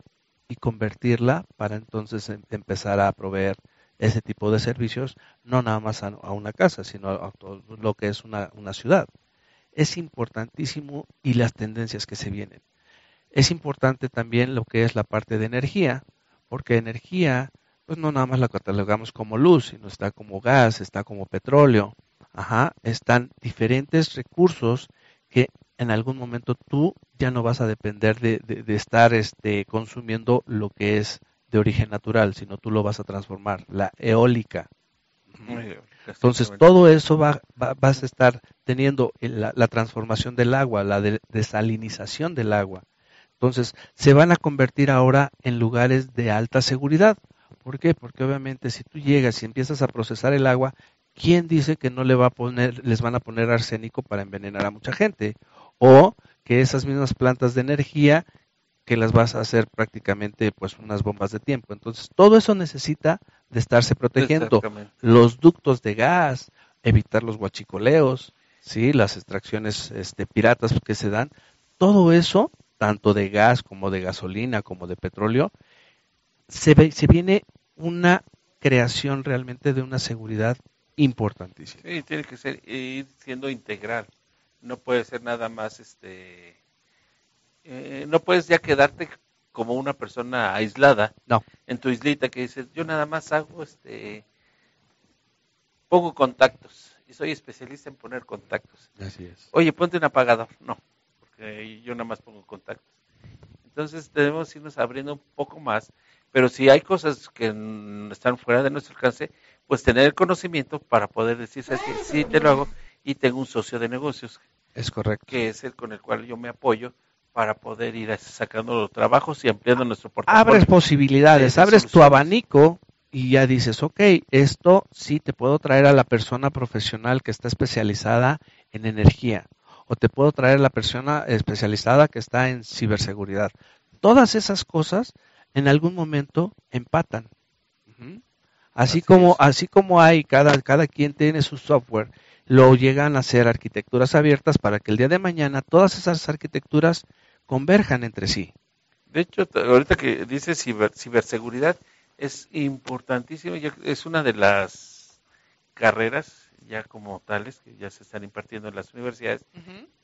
y convertirla para entonces em, empezar a proveer ese tipo de servicios, no nada más a, una casa, sino a, todo lo que es una, una ciudad. Es importantísimo y las tendencias que se vienen. Es importante también lo que es la parte de energía, porque energía pues no nada más la catalogamos como luz, sino está como gas, está como petróleo. Ajá, están diferentes recursos que en algún momento tú ya no vas a depender de, de, estar este, consumiendo lo que es de origen natural, sino tú lo vas a transformar, la eólica. Entonces todo eso va, vas a estar teniendo la, la transformación del agua, la desalinización del agua. Entonces se van a convertir ahora en lugares de alta seguridad. ¿Por qué? Porque obviamente si tú llegas y empiezas a procesar el agua, ¿quién dice que no le va a poner, les van a poner arsénico para envenenar a mucha gente? O que esas mismas plantas de energía que las vas a hacer prácticamente pues unas bombas de tiempo. Entonces, todo eso necesita de estarse protegiendo. Los ductos de gas, evitar los guachicoleos, sí, las extracciones este, piratas que se dan, todo eso, tanto de gas como de gasolina como de petróleo, se, ve, se viene una creación realmente de una seguridad importantísima. Sí, tiene que ser ir siendo integral. No puede ser nada más, este, eh, no puedes ya quedarte como una persona aislada. No. En tu islita que dices, yo nada más hago, este, pongo contactos y soy especialista en poner contactos. Así es. Oye, ponte un apagador. No, porque yo nada más pongo contactos. Entonces debemos irnos abriendo un poco más pero si hay cosas que están fuera de nuestro alcance, pues tener el conocimiento para poder decir, ¿sabes qué? Sí, te lo hago y tengo un socio de negocios. Es correcto. Que es el con el cual yo me apoyo para poder ir sacando los trabajos y ampliando nuestro portafolio. Abres posibilidades, abres tu abanico y ya dices, ok, esto sí te puedo traer a la persona profesional que está especializada en energía o te puedo traer a la persona especializada que está en ciberseguridad. Todas esas cosas en algún momento empatan. Así, como, así como hay, cada, cada quien tiene su software, lo llegan a hacer arquitecturas abiertas para que el día de mañana todas esas arquitecturas converjan entre sí. De hecho, ahorita que dice ciberseguridad, es importantísimo, es una de las carreras ya como tales que ya se están impartiendo en las universidades,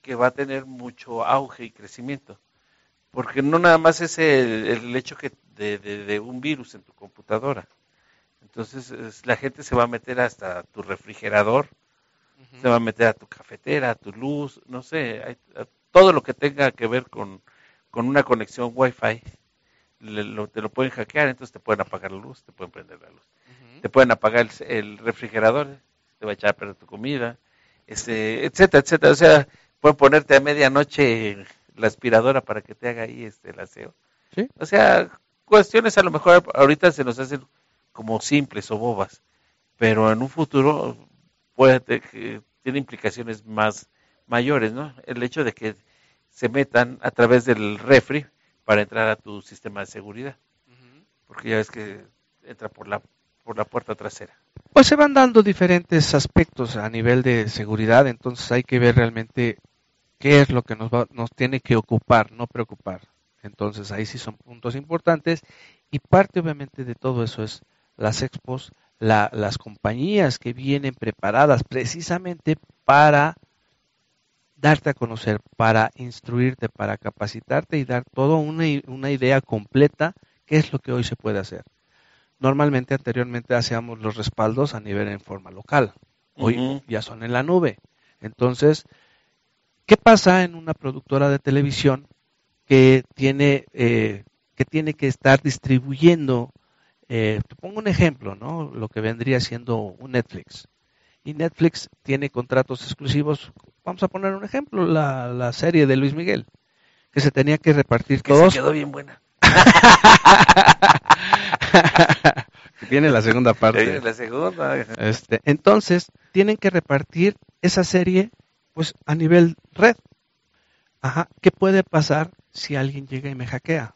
que va a tener mucho auge y crecimiento. Porque no nada más es el, hecho que de, un virus en tu computadora. Entonces la gente se va a meter hasta tu refrigerador, se va a meter a tu cafetera, a tu luz, no sé, todo lo que tenga que ver con, con una conexión Wi-Fi te lo pueden hackear, entonces te pueden apagar la luz, te pueden prender la luz. Te pueden apagar el, refrigerador, te va a echar a perder tu comida, este, etcétera, etcétera. O sea, pueden ponerte a medianoche la aspiradora para que te haga ahí este, el aseo. O sea, cuestiones a lo mejor ahorita se nos hacen como simples o bobas, pero en un futuro puede tiene implicaciones más mayores, ¿no? El hecho de que se metan a través del refri para entrar a tu sistema de seguridad. Porque ya ves que entra por la, por la puerta trasera. Pues se van dando diferentes aspectos a nivel de seguridad, entonces hay que ver realmente qué es lo que nos, nos tiene que ocupar, no preocupar. Entonces ahí sí son puntos importantes y parte obviamente de todo eso es las expos, las compañías que vienen preparadas precisamente para darte a conocer, para instruirte, para capacitarte y dar toda una, una idea completa qué es lo que hoy se puede hacer. Normalmente, anteriormente hacíamos los respaldos a nivel en forma local. Hoy ya son en la nube. Entonces, ¿qué pasa en una productora de televisión que tiene, eh, que, tiene que estar distribuyendo? Eh, te pongo un ejemplo, ¿no? Lo que vendría siendo un Netflix. Y Netflix tiene contratos exclusivos Vamos a poner un ejemplo, la, serie de Luis Miguel, que se tenía que repartir que todos. Se quedó bien buena. Viene la segunda parte. Viene la segunda. Este, entonces, tienen que repartir esa serie pues a nivel red. Ajá. ¿Qué puede pasar si alguien llega y me hackea?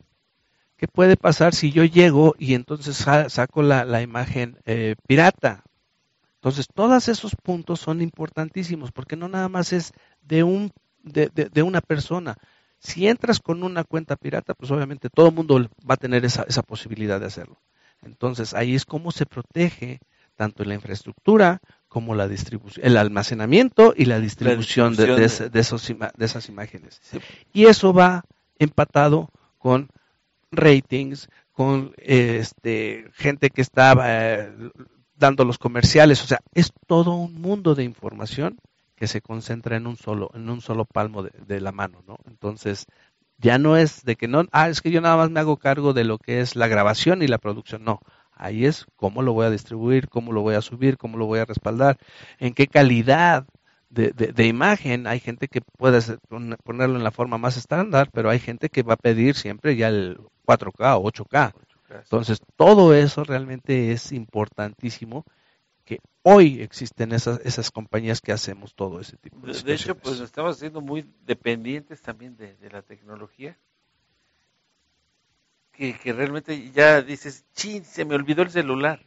¿Qué puede pasar si yo llego y entonces saco la, imagen eh, pirata? Entonces, todos esos puntos son importantísimos porque no nada más es de, un, de, de, una persona. Si entras con una cuenta pirata, pues obviamente todo el mundo va a tener esa, esa posibilidad de hacerlo. Entonces, ahí es cómo se protege tanto la infraestructura como la distribución, el almacenamiento y la distribución, de, de, esos, de, esas imágenes. Y eso va empatado con ratings, con este, gente que estaba eh, dando los comerciales, o sea, es todo un mundo de información que se concentra en un solo, en un solo palmo de, la mano, ¿no? Entonces, ya no es de que no, ah, es que yo nada más me hago cargo de lo que es la grabación y la producción, no. Ahí es cómo lo voy a distribuir, cómo lo voy a subir, cómo lo voy a respaldar, en qué calidad de, de, imagen. Hay gente que puede ponerlo en la forma más estándar, pero hay gente que va a pedir siempre ya el 4K o 8K. Entonces, todo eso realmente es importantísimo que hoy existen esas, esas compañías que hacemos todo ese tipo de De hecho, pues estamos siendo muy dependientes también de, la tecnología. Que, que realmente ya dices, chin, se me olvidó el celular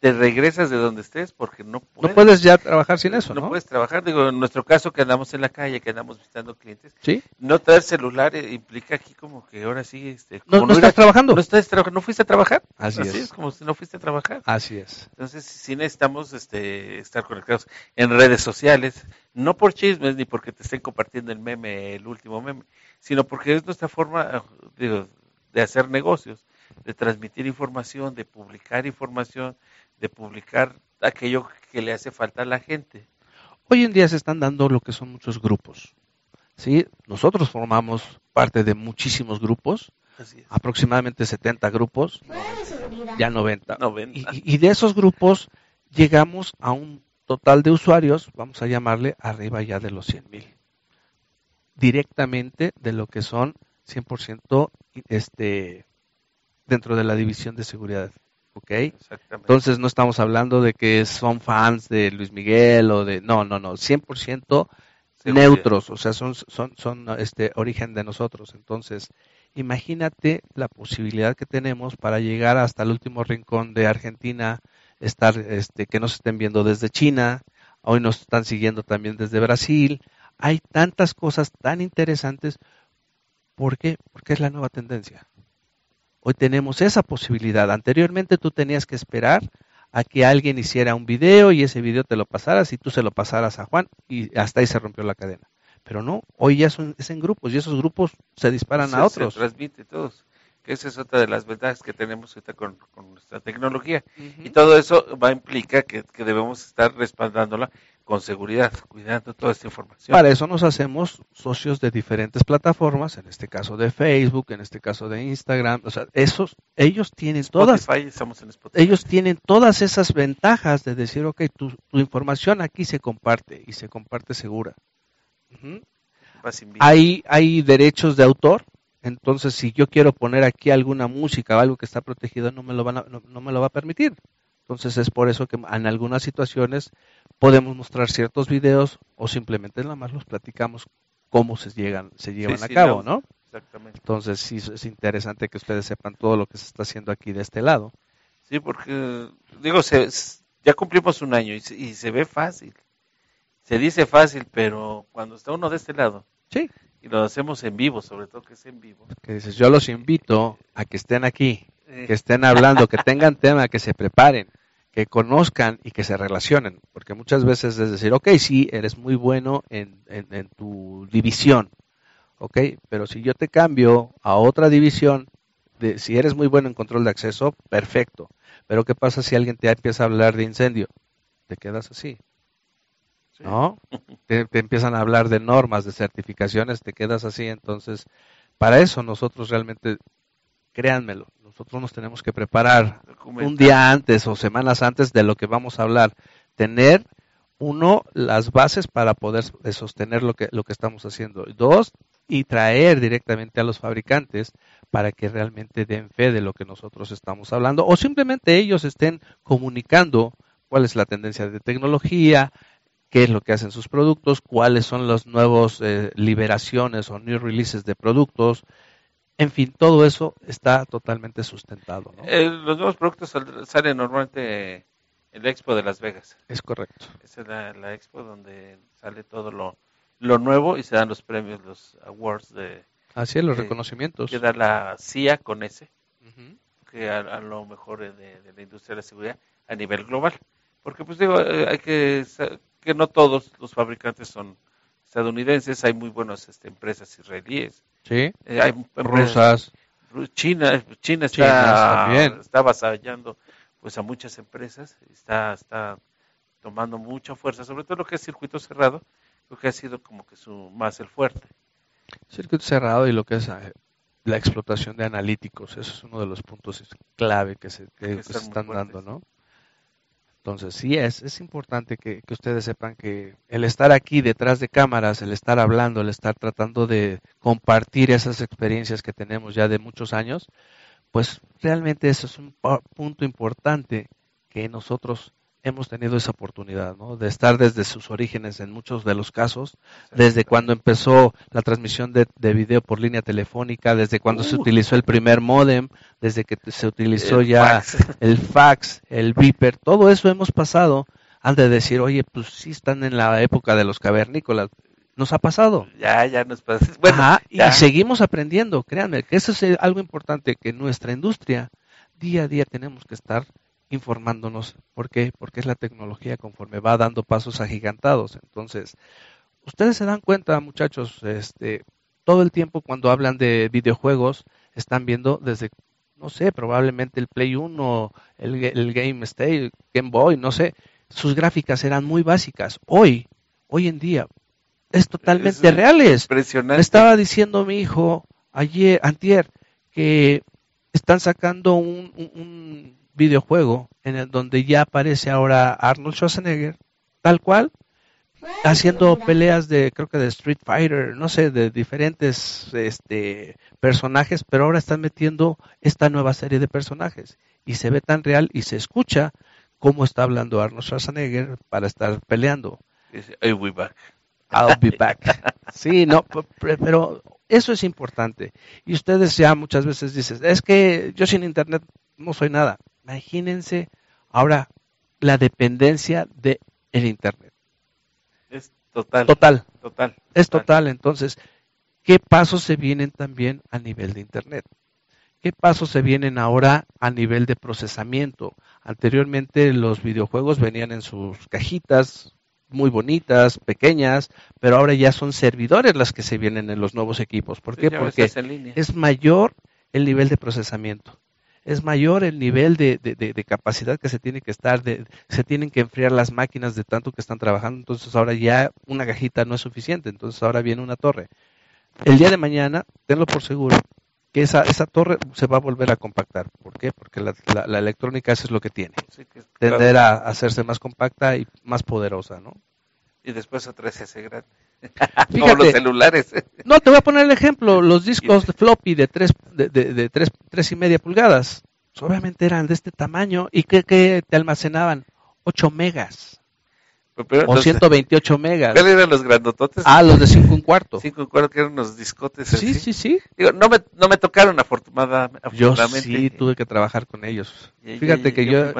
te regresas de donde estés porque no puedes. No puedes ya trabajar sin eso, ¿no? No puedes trabajar. Digo, en nuestro caso que andamos en la calle, que andamos visitando clientes, ¿Sí? no traer celular eh, implica aquí como que ahora sí... Este, no, no, estás trabajando. No, estás no fuiste a trabajar. Así, Así es. como si no fuiste a trabajar. Así es. Entonces sí necesitamos este, estar conectados en redes sociales, no por chismes ni porque te estén compartiendo el meme, el último meme, sino porque es nuestra forma digo, de hacer negocios, de transmitir información, de publicar información, de publicar aquello que le hace falta a la gente. Hoy en día se están dando lo que son muchos grupos. ¿sí? Nosotros formamos parte de muchísimos grupos, aproximadamente 70 grupos, ya 90. Y, y, de esos grupos llegamos a un total de usuarios, vamos a llamarle arriba ya de los 100 mil. Directamente de lo que son 100% este, dentro de la división de seguridad. ¿Ok? Entonces no estamos hablando de que son fans de Luis Miguel o de... No, no, no. 100% neutros, o sea, son, son, son este, origen de nosotros. Entonces, imagínate la posibilidad que tenemos para llegar hasta el último rincón de Argentina, estar, este, que nos estén viendo desde China, hoy nos están siguiendo también desde Brasil. Hay tantas cosas tan interesantes. ¿Por qué? Porque es la nueva tendencia. Hoy tenemos esa posibilidad. Anteriormente tú tenías que esperar a que alguien hiciera un video y ese video te lo pasaras y tú se lo pasaras a Juan y hasta ahí se rompió la cadena. Pero no, hoy ya son, es en grupos y esos grupos se disparan a otros. Se transmite todos. Que esa es otra de las ventajas que tenemos ahorita con, nuestra tecnología. Y todo eso va a implicar que, que debemos estar respaldándola con seguridad, cuidando toda esta información. Para eso nos hacemos socios de diferentes plataformas, en este caso de Facebook, en este caso de Instagram, o sea, esos, ellos tienen todas, estamos en Spotify. ellos tienen todas esas ventajas de decir, ok, tu, información aquí se comparte y se comparte segura. hay, hay derechos de autor, entonces si yo quiero poner aquí alguna música o algo que está protegido, no me lo, van a, no me lo va a permitir. Entonces es por eso que en algunas situaciones podemos mostrar ciertos videos o simplemente nada más los platicamos cómo se llegan se llevan a cabo, ¿no? Exactamente. Entonces sí es interesante que ustedes sepan todo lo que se está haciendo aquí de este lado. Sí, porque digo, ya cumplimos un año y se, ve fácil. Se dice fácil, pero cuando está uno de este lado. Sí. Y lo hacemos en vivo, sobre todo que es en vivo. Que dices, yo los invito a que estén aquí, eh. que estén hablando, que tengan tema, que se preparen que conozcan y que se relacionen, porque muchas veces es decir, ok, sí, eres muy bueno en, en, tu división, ok, pero si yo te cambio a otra división, de, si eres muy bueno en control de acceso, perfecto, pero ¿qué pasa si alguien te empieza a hablar de incendio? Te quedas así, ¿no? Te, te empiezan a hablar de normas, de certificaciones, te quedas así, entonces, para eso nosotros realmente, créanmelo, nosotros nos tenemos que preparar un día antes o semanas antes de lo que vamos a hablar. Tener, uno, las bases para poder sostener lo que, lo que estamos haciendo. Dos, y traer directamente a los fabricantes para que realmente den fe de lo que nosotros estamos hablando o simplemente ellos estén comunicando cuál es la tendencia de tecnología, qué es lo que hacen sus productos, cuáles son las nuevas eh, liberaciones o new releases de productos, en fin, todo eso está totalmente sustentado. Eh, los nuevos productos salen normalmente en la Expo de Las Vegas. Es correcto. Esa es la, Expo donde sale todo lo, nuevo y se dan los premios, los awards de... Así es, los reconocimientos. Que da la CIA con ese, que a, lo mejor de, la industria de la seguridad a nivel global. Porque pues digo, eh, hay que que no todos los fabricantes son estadounidenses, hay muy buenas este, empresas israelíes Sí. Eh, hay rusas. China, China está, está avasallando pues a muchas empresas, está, está tomando mucha fuerza, sobre todo lo que es circuito cerrado, lo que ha sido como que su más el fuerte. Circuito cerrado y lo que es eh, la explotación de analíticos, eso es uno de los puntos clave que se, que se están dando, ¿no? Entonces, sí es, es importante que, ustedes sepan que el estar aquí detrás de cámaras, el estar hablando, el estar tratando de compartir esas experiencias que tenemos ya de muchos años, pues realmente eso es un punto importante que nosotros hemos tenido esa oportunidad, ¿no? De estar desde sus orígenes en muchos de los casos, desde cuando empezó la transmisión de, video por línea telefónica, desde cuando se uh. utilizó el primer modem, desde que se utilizó ya el fax, el beeper, todo eso hemos pasado antes de decir, oye, pues sí están en la época de los cavernícolas. Nos ha pasado. Ya, ya nos pasa. Bueno, y seguimos aprendiendo, créanme, que eso es algo importante, que nuestra industria día a día tenemos que estar informándonos. ¿Por qué? Porque es la tecnología conforme va dando pasos agigantados. Entonces, ustedes se dan cuenta, muchachos, este, todo el tiempo cuando hablan de videojuegos, están viendo desde, no sé, probablemente el Play 1, el, el Game State, Game Boy, no sé, sus gráficas eran muy básicas. Hoy, hoy en día, es totalmente reales. Impresionante. estaba diciendo mi hijo ayer, antier, que están sacando un videojuego en el donde ya aparece ahora Arnold Schwarzenegger tal cual, haciendo peleas de, creo que de Street Fighter, no sé, de diferentes este, personajes, pero ahora están metiendo esta nueva serie de personajes y se ve tan real y se escucha cómo está hablando Arnold Schwarzenegger para estar peleando. I'll be back. I'll be back. Sí, no, pero eso es importante. Y ustedes ya muchas veces dicen, es que yo sin internet no soy nada. Imagínense ahora la dependencia de el internet. Es total. Total. Total. Es total. Entonces, ¿qué pasos se vienen también a nivel de internet? ¿Qué pasos se vienen ahora a nivel de procesamiento? Anteriormente los videojuegos venían en sus cajitas muy bonitas, pequeñas, pero ahora ya son servidores las que se vienen en los nuevos equipos. ¿Por qué? Porque es mayor el nivel de procesamiento es mayor el nivel de, de, capacidad que se tiene que estar, de, se tienen que enfriar las máquinas de tanto que están trabajando, entonces ahora ya una cajita no es suficiente, entonces ahora viene una torre. El día de mañana, tenlo por seguro, que esa, esa torre se va a volver a compactar. ¿Por qué? Porque la, la, electrónica eso es lo que tiene. Tender a hacerse más compacta y más poderosa, ¿no? Y después otra vez se grande. Como los celulares. no, te voy a poner el ejemplo. Los discos de floppy de tres, de, de, tres, tres y media pulgadas, obviamente eran de este tamaño y que, que te almacenaban 8 megas. o 128 megas. ¿Cuáles eran los grandototes? Ah, los de 5 un cuarto. 5 un cuarto, que eran unos discotes Sí, sí, sí. Digo, no me, no me tocaron afortunadamente. Yo sí tuve que trabajar con ellos. Fíjate que yo...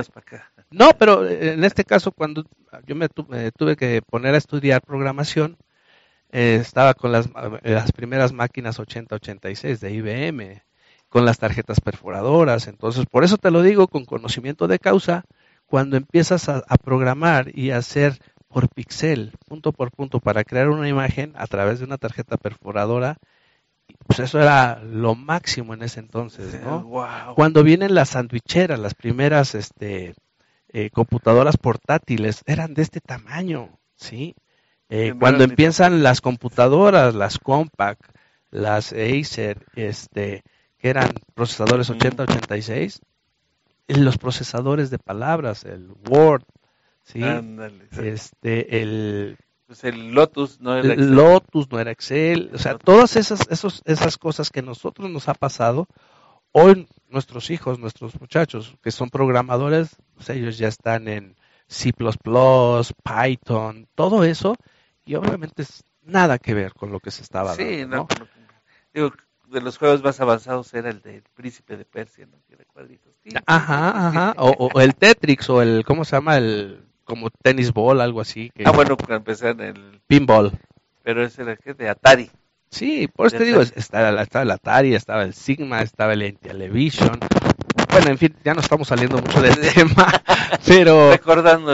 No, pero en este caso, cuando yo me tuve que poner a estudiar programación, eh, estaba con las, eh, las primeras máquinas 8086 de IBM, con las tarjetas perforadoras. Entonces, por eso te lo digo con conocimiento de causa, cuando empiezas a, programar y a hacer por pixel, punto por punto, para crear una imagen a través de una tarjeta perforadora, pues eso era lo máximo en ese entonces, ¿no? Cuando vienen las sandwicheras, las primeras este, eh, computadoras portátiles, eran de este tamaño, ¿sí? Eh, cuando empiezan las computadoras, las Compaq, las Acer, este, que eran procesadores 8086, los procesadores de palabras, el Word, ¿sí? Este, el pues el Lotus no era Excel. Lotus no era Excel, o sea, todas esas esos, esas cosas que nosotros nos ha pasado hoy nuestros hijos, nuestros muchachos que son programadores, pues ellos ya están en C++, Python, todo eso y obviamente es nada que ver con lo que se estaba sí, ¿no? digo, de los juegos más avanzados era el del Príncipe de Persia, ¿no? Tiene cuadritos. Ajá, ajá, o, el Tetrix, o el, ¿cómo se llama? El, como tenis ball, algo así. Que... Ah, bueno, para empezar en el... Pinball. Pero ese era de Atari. Sí, por eso te digo, estaba, estaba, el Atari, estaba el Sigma, estaba el Intellivision. Bueno, en fin, ya no estamos saliendo mucho del tema, pero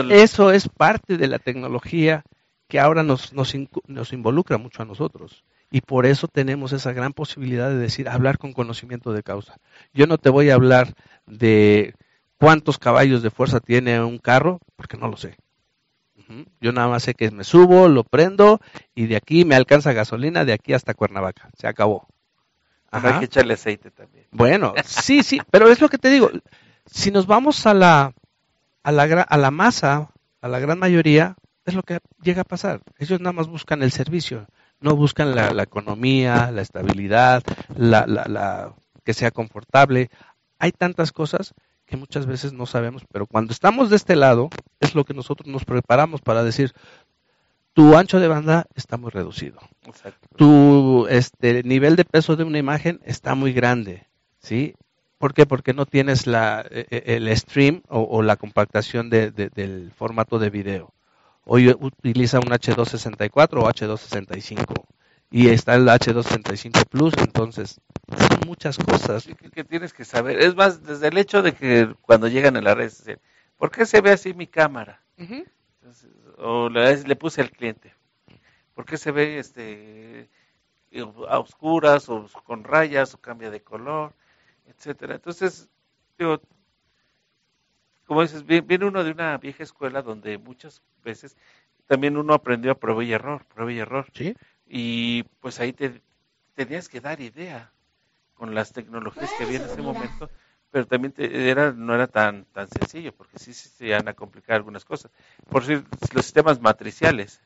eso es parte de la tecnología que ahora nos, nos, nos involucra mucho a nosotros. Y por eso tenemos esa gran posibilidad de decir, hablar con conocimiento de causa. Yo no te voy a hablar de cuántos caballos de fuerza tiene un carro, porque no lo sé. Yo nada más sé que me subo, lo prendo y de aquí me alcanza gasolina de aquí hasta Cuernavaca. Se acabó. Hay que echarle aceite también. Bueno, sí, sí, pero es lo que te digo. Si nos vamos a la, a la, a la masa, a la gran mayoría, es lo que llega a pasar. Ellos nada más buscan el servicio, no buscan la, economía, la estabilidad, la, la, que sea confortable. Hay tantas cosas que muchas veces no sabemos, pero cuando estamos de este lado es lo que nosotros nos preparamos para decir, tu ancho de banda está muy reducido. Tu este, nivel de peso de una imagen está muy grande, ¿sí? ¿Por qué? Porque no tienes la, e, e, el stream o, la compactación del formato de video hoy utiliza un H264 o H265 y está el H265 Plus, entonces son muchas cosas que, tienes que saber. Es más, desde el hecho de que cuando llegan a la red, ¿por qué se ve así mi cámara? o le, puse al cliente, ¿por qué se ve este a oscuras o con rayas o cambia de color, etcétera? Entonces, digo, como dices, viene uno de una vieja escuela donde muchas veces también uno aprendió a prueba y error, prueba y error. ¿Sí? Y pues ahí te tenías que dar idea con las tecnologías que había en ese momento pero también era, no era tan, tan sencillo, porque sí, se iban a complicar algunas cosas. Por decir, los sistemas matriciales.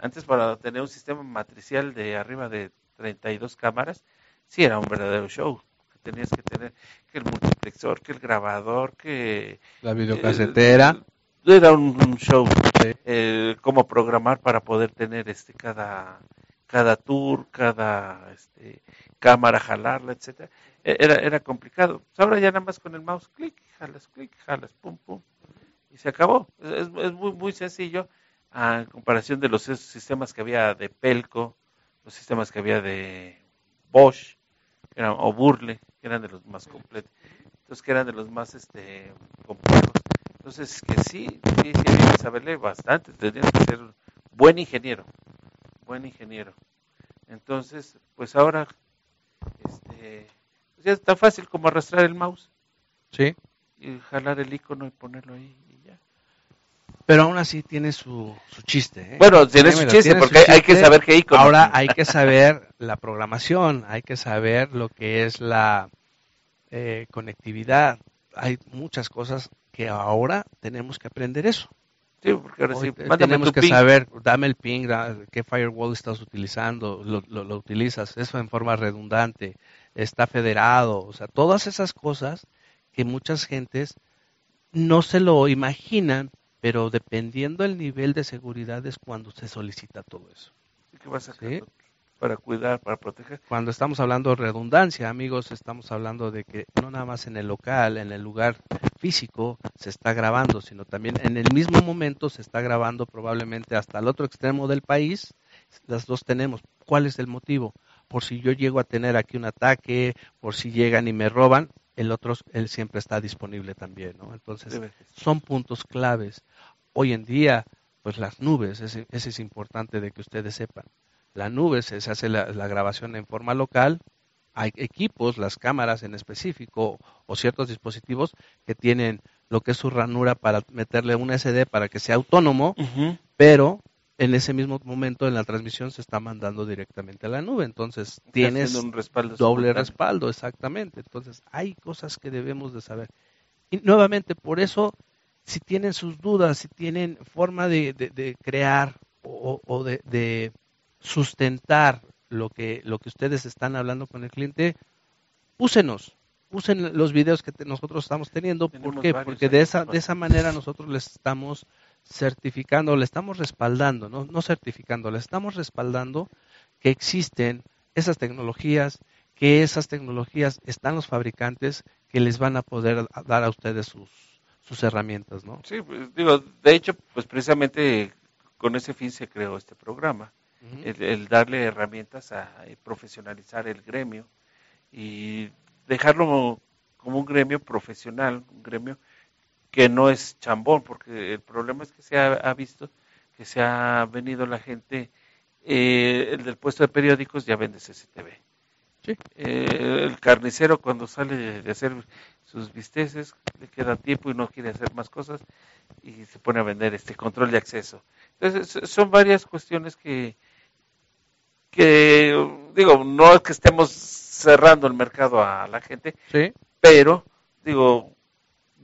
Antes para tener un sistema matricial de arriba de 32 cámaras, sí era un verdadero show. Tenías que tener que el multiplexor, que el grabador, que... La videocasetera. Eh, era un, show. Eh, cómo programar para poder tener este cada cada tour, cada este, cámara, jalarla, etcétera, e, era, era complicado. Pues ahora ya nada más con el mouse, clic, jalas, clic, jalas, pum, pum, y se acabó. Es, es muy, muy sencillo a comparación de los sistemas que había de Pelco, los sistemas que había de Bosch, o Burle, que eran de los más completos, entonces que eran de los más este, complejos. Entonces, que sí, sí, sí, había que saberle bastante, tendrías que ser buen ingeniero, buen ingeniero. Entonces, pues ahora, este, pues ya es tan fácil como arrastrar el mouse. Sí. Y jalar el icono y ponerlo ahí. Pero aún así tiene su, su chiste. ¿eh? Bueno, tiene su chiste porque hay que saber qué icono. Ahora hay que saber la programación, hay que saber lo que es la eh, conectividad. Hay muchas cosas que ahora tenemos que aprender eso. Sí, porque ahora sí, tenemos que saber, dame el ping, qué firewall estás utilizando, lo, lo, utilizas, eso en forma redundante, está federado, o sea, todas esas cosas que muchas gentes no se lo imaginan, pero dependiendo del nivel de seguridad es cuando se solicita todo eso. ¿Qué vas a ¿Sí? para cuidar, para proteger. Cuando estamos hablando de redundancia, amigos, estamos hablando de que no nada más en el local, en el lugar físico se está grabando, sino también en el mismo momento se está grabando probablemente hasta el otro extremo del país. Las dos tenemos. ¿Cuál es el motivo? Por si yo llego a tener aquí un ataque, por si llegan y me roban, el otro, él siempre está disponible también, ¿no? Entonces, son puntos claves. Hoy en día, pues las nubes, ese es importante de que ustedes sepan la nube, se, hace la, grabación en forma local, hay equipos, las cámaras en específico o ciertos dispositivos que tienen lo que es su ranura para meterle un SD para que sea autónomo, pero en ese mismo momento en la transmisión se está mandando directamente a la nube, entonces tienes un doble respaldo, exactamente. Entonces hay cosas que debemos de saber. Y nuevamente, por eso, si tienen sus dudas, si tienen forma de, crear o, de, sustentar lo que, lo que ustedes están hablando con el cliente, úsenos, usen los videos que nosotros estamos teniendo. ¿Por qué? Porque de esa, de esa manera nosotros les estamos certificando, le estamos respaldando, no, no certificando, le estamos respaldando que existen esas tecnologías, que esas tecnologías están los fabricantes que les van a poder dar a ustedes sus, sus herramientas, ¿no? Sí, pues, digo, de hecho, pues precisamente con ese fin se creó este programa el, darle herramientas a, profesionalizar el gremio y dejarlo como un gremio profesional, un gremio que no es chambón, porque el problema es que se ha, visto que se ha venido la gente, eh, el del puesto de periódicos ya vende CCTV. Sí. Eh, el carnicero cuando sale de hacer sus bisteces le queda tiempo y no quiere hacer más cosas y se pone a vender este control de acceso. Entonces son varias cuestiones que, que digo, no es que estemos cerrando el mercado a la gente, pero digo,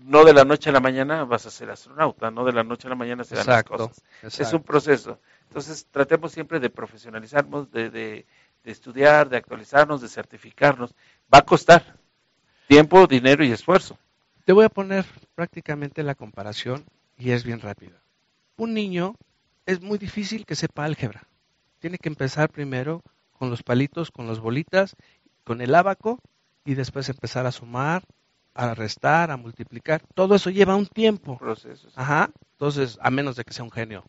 no de la noche a la mañana vas a ser astronauta, no de la noche a la mañana se dan las cosas. Es un proceso. Entonces, tratemos siempre de profesionalizarnos, de, de, estudiar, de actualizarnos, de certificarnos. Va a costar tiempo, dinero y esfuerzo. Te voy a poner prácticamente la comparación y es bien rápida. Un niño es muy difícil que sepa álgebra tiene que empezar primero con los palitos, con las bolitas, con el abaco y después empezar a sumar, a restar, a multiplicar. Todo eso lleva un tiempo. Procesos. Ajá. Entonces, a menos de que sea un genio.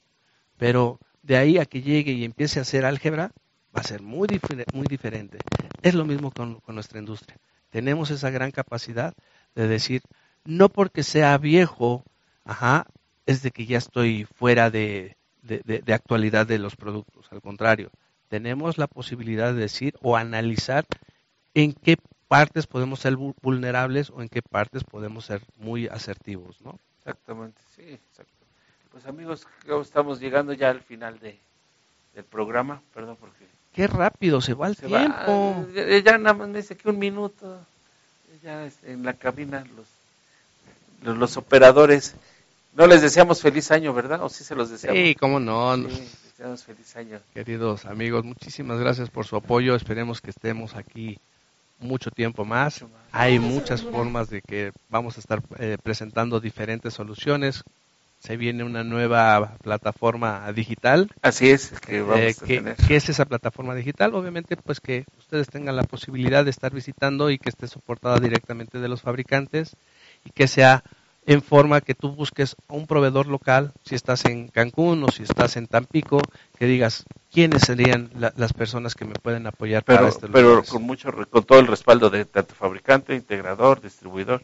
Pero de ahí a que llegue y empiece a hacer álgebra, va a ser muy, muy diferente. Es lo mismo con, con nuestra industria. Tenemos esa gran capacidad de decir, no porque sea viejo, ajá, es de que ya estoy fuera de, de, actualidad de los productos. Al contrario, tenemos la posibilidad de decir o analizar en qué partes podemos ser vulnerables o en qué partes podemos ser muy asertivos, ¿no? Exactamente, sí, exacto. Pues amigos, estamos llegando ya al final de, del programa, perdón porque... Qué rápido se va el tiempo. Ya, nada más me dice que un minuto. ya este, en la cabina los, los, los operadores. No les deseamos feliz año, ¿verdad? ¿O sí se los deseamos? Sí, cómo no. Sí, deseamos feliz año. Queridos amigos, muchísimas gracias por su apoyo. Esperemos que estemos aquí mucho tiempo más. Hay muchas formas de que vamos a estar eh, presentando diferentes soluciones. Se viene una nueva plataforma digital. Así es, que vamos Eh, a ¿qué, tener. qué es esa plataforma digital? Obviamente, pues que ustedes tengan la posibilidad de estar visitando y que esté soportada directamente de los fabricantes y que sea en forma que tú busques a un proveedor local, si estás en Cancún o si estás en Tampico, que digas quiénes serían la- las personas que me pueden apoyar para pero, este pero lugares? con mucho con todo el respaldo de tanto fabricante, integrador, distribuidor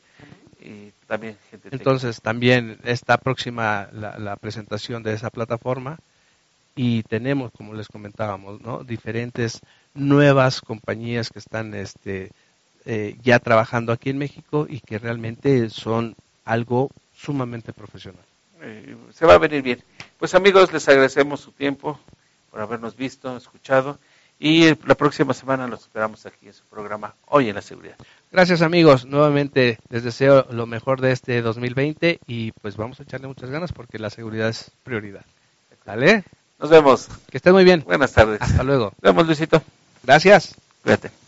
y también gente técnica. Entonces también está próxima la, la presentación de esa plataforma y tenemos, como les comentábamos, ¿no? diferentes nuevas compañías que están este, eh, ya trabajando aquí en México y que realmente son algo sumamente profesional. Eh, se va a venir bien. Pues amigos, les agradecemos su tiempo por habernos visto, escuchado y la próxima semana los esperamos aquí en su programa Hoy en la Seguridad. Gracias amigos, nuevamente les deseo lo mejor de este 2020 y pues vamos a echarle muchas ganas porque la seguridad es prioridad. ¿Vale? Nos vemos. Que estén muy bien. Buenas tardes. Hasta luego. Nos vemos, Luisito. Gracias. Cuídate.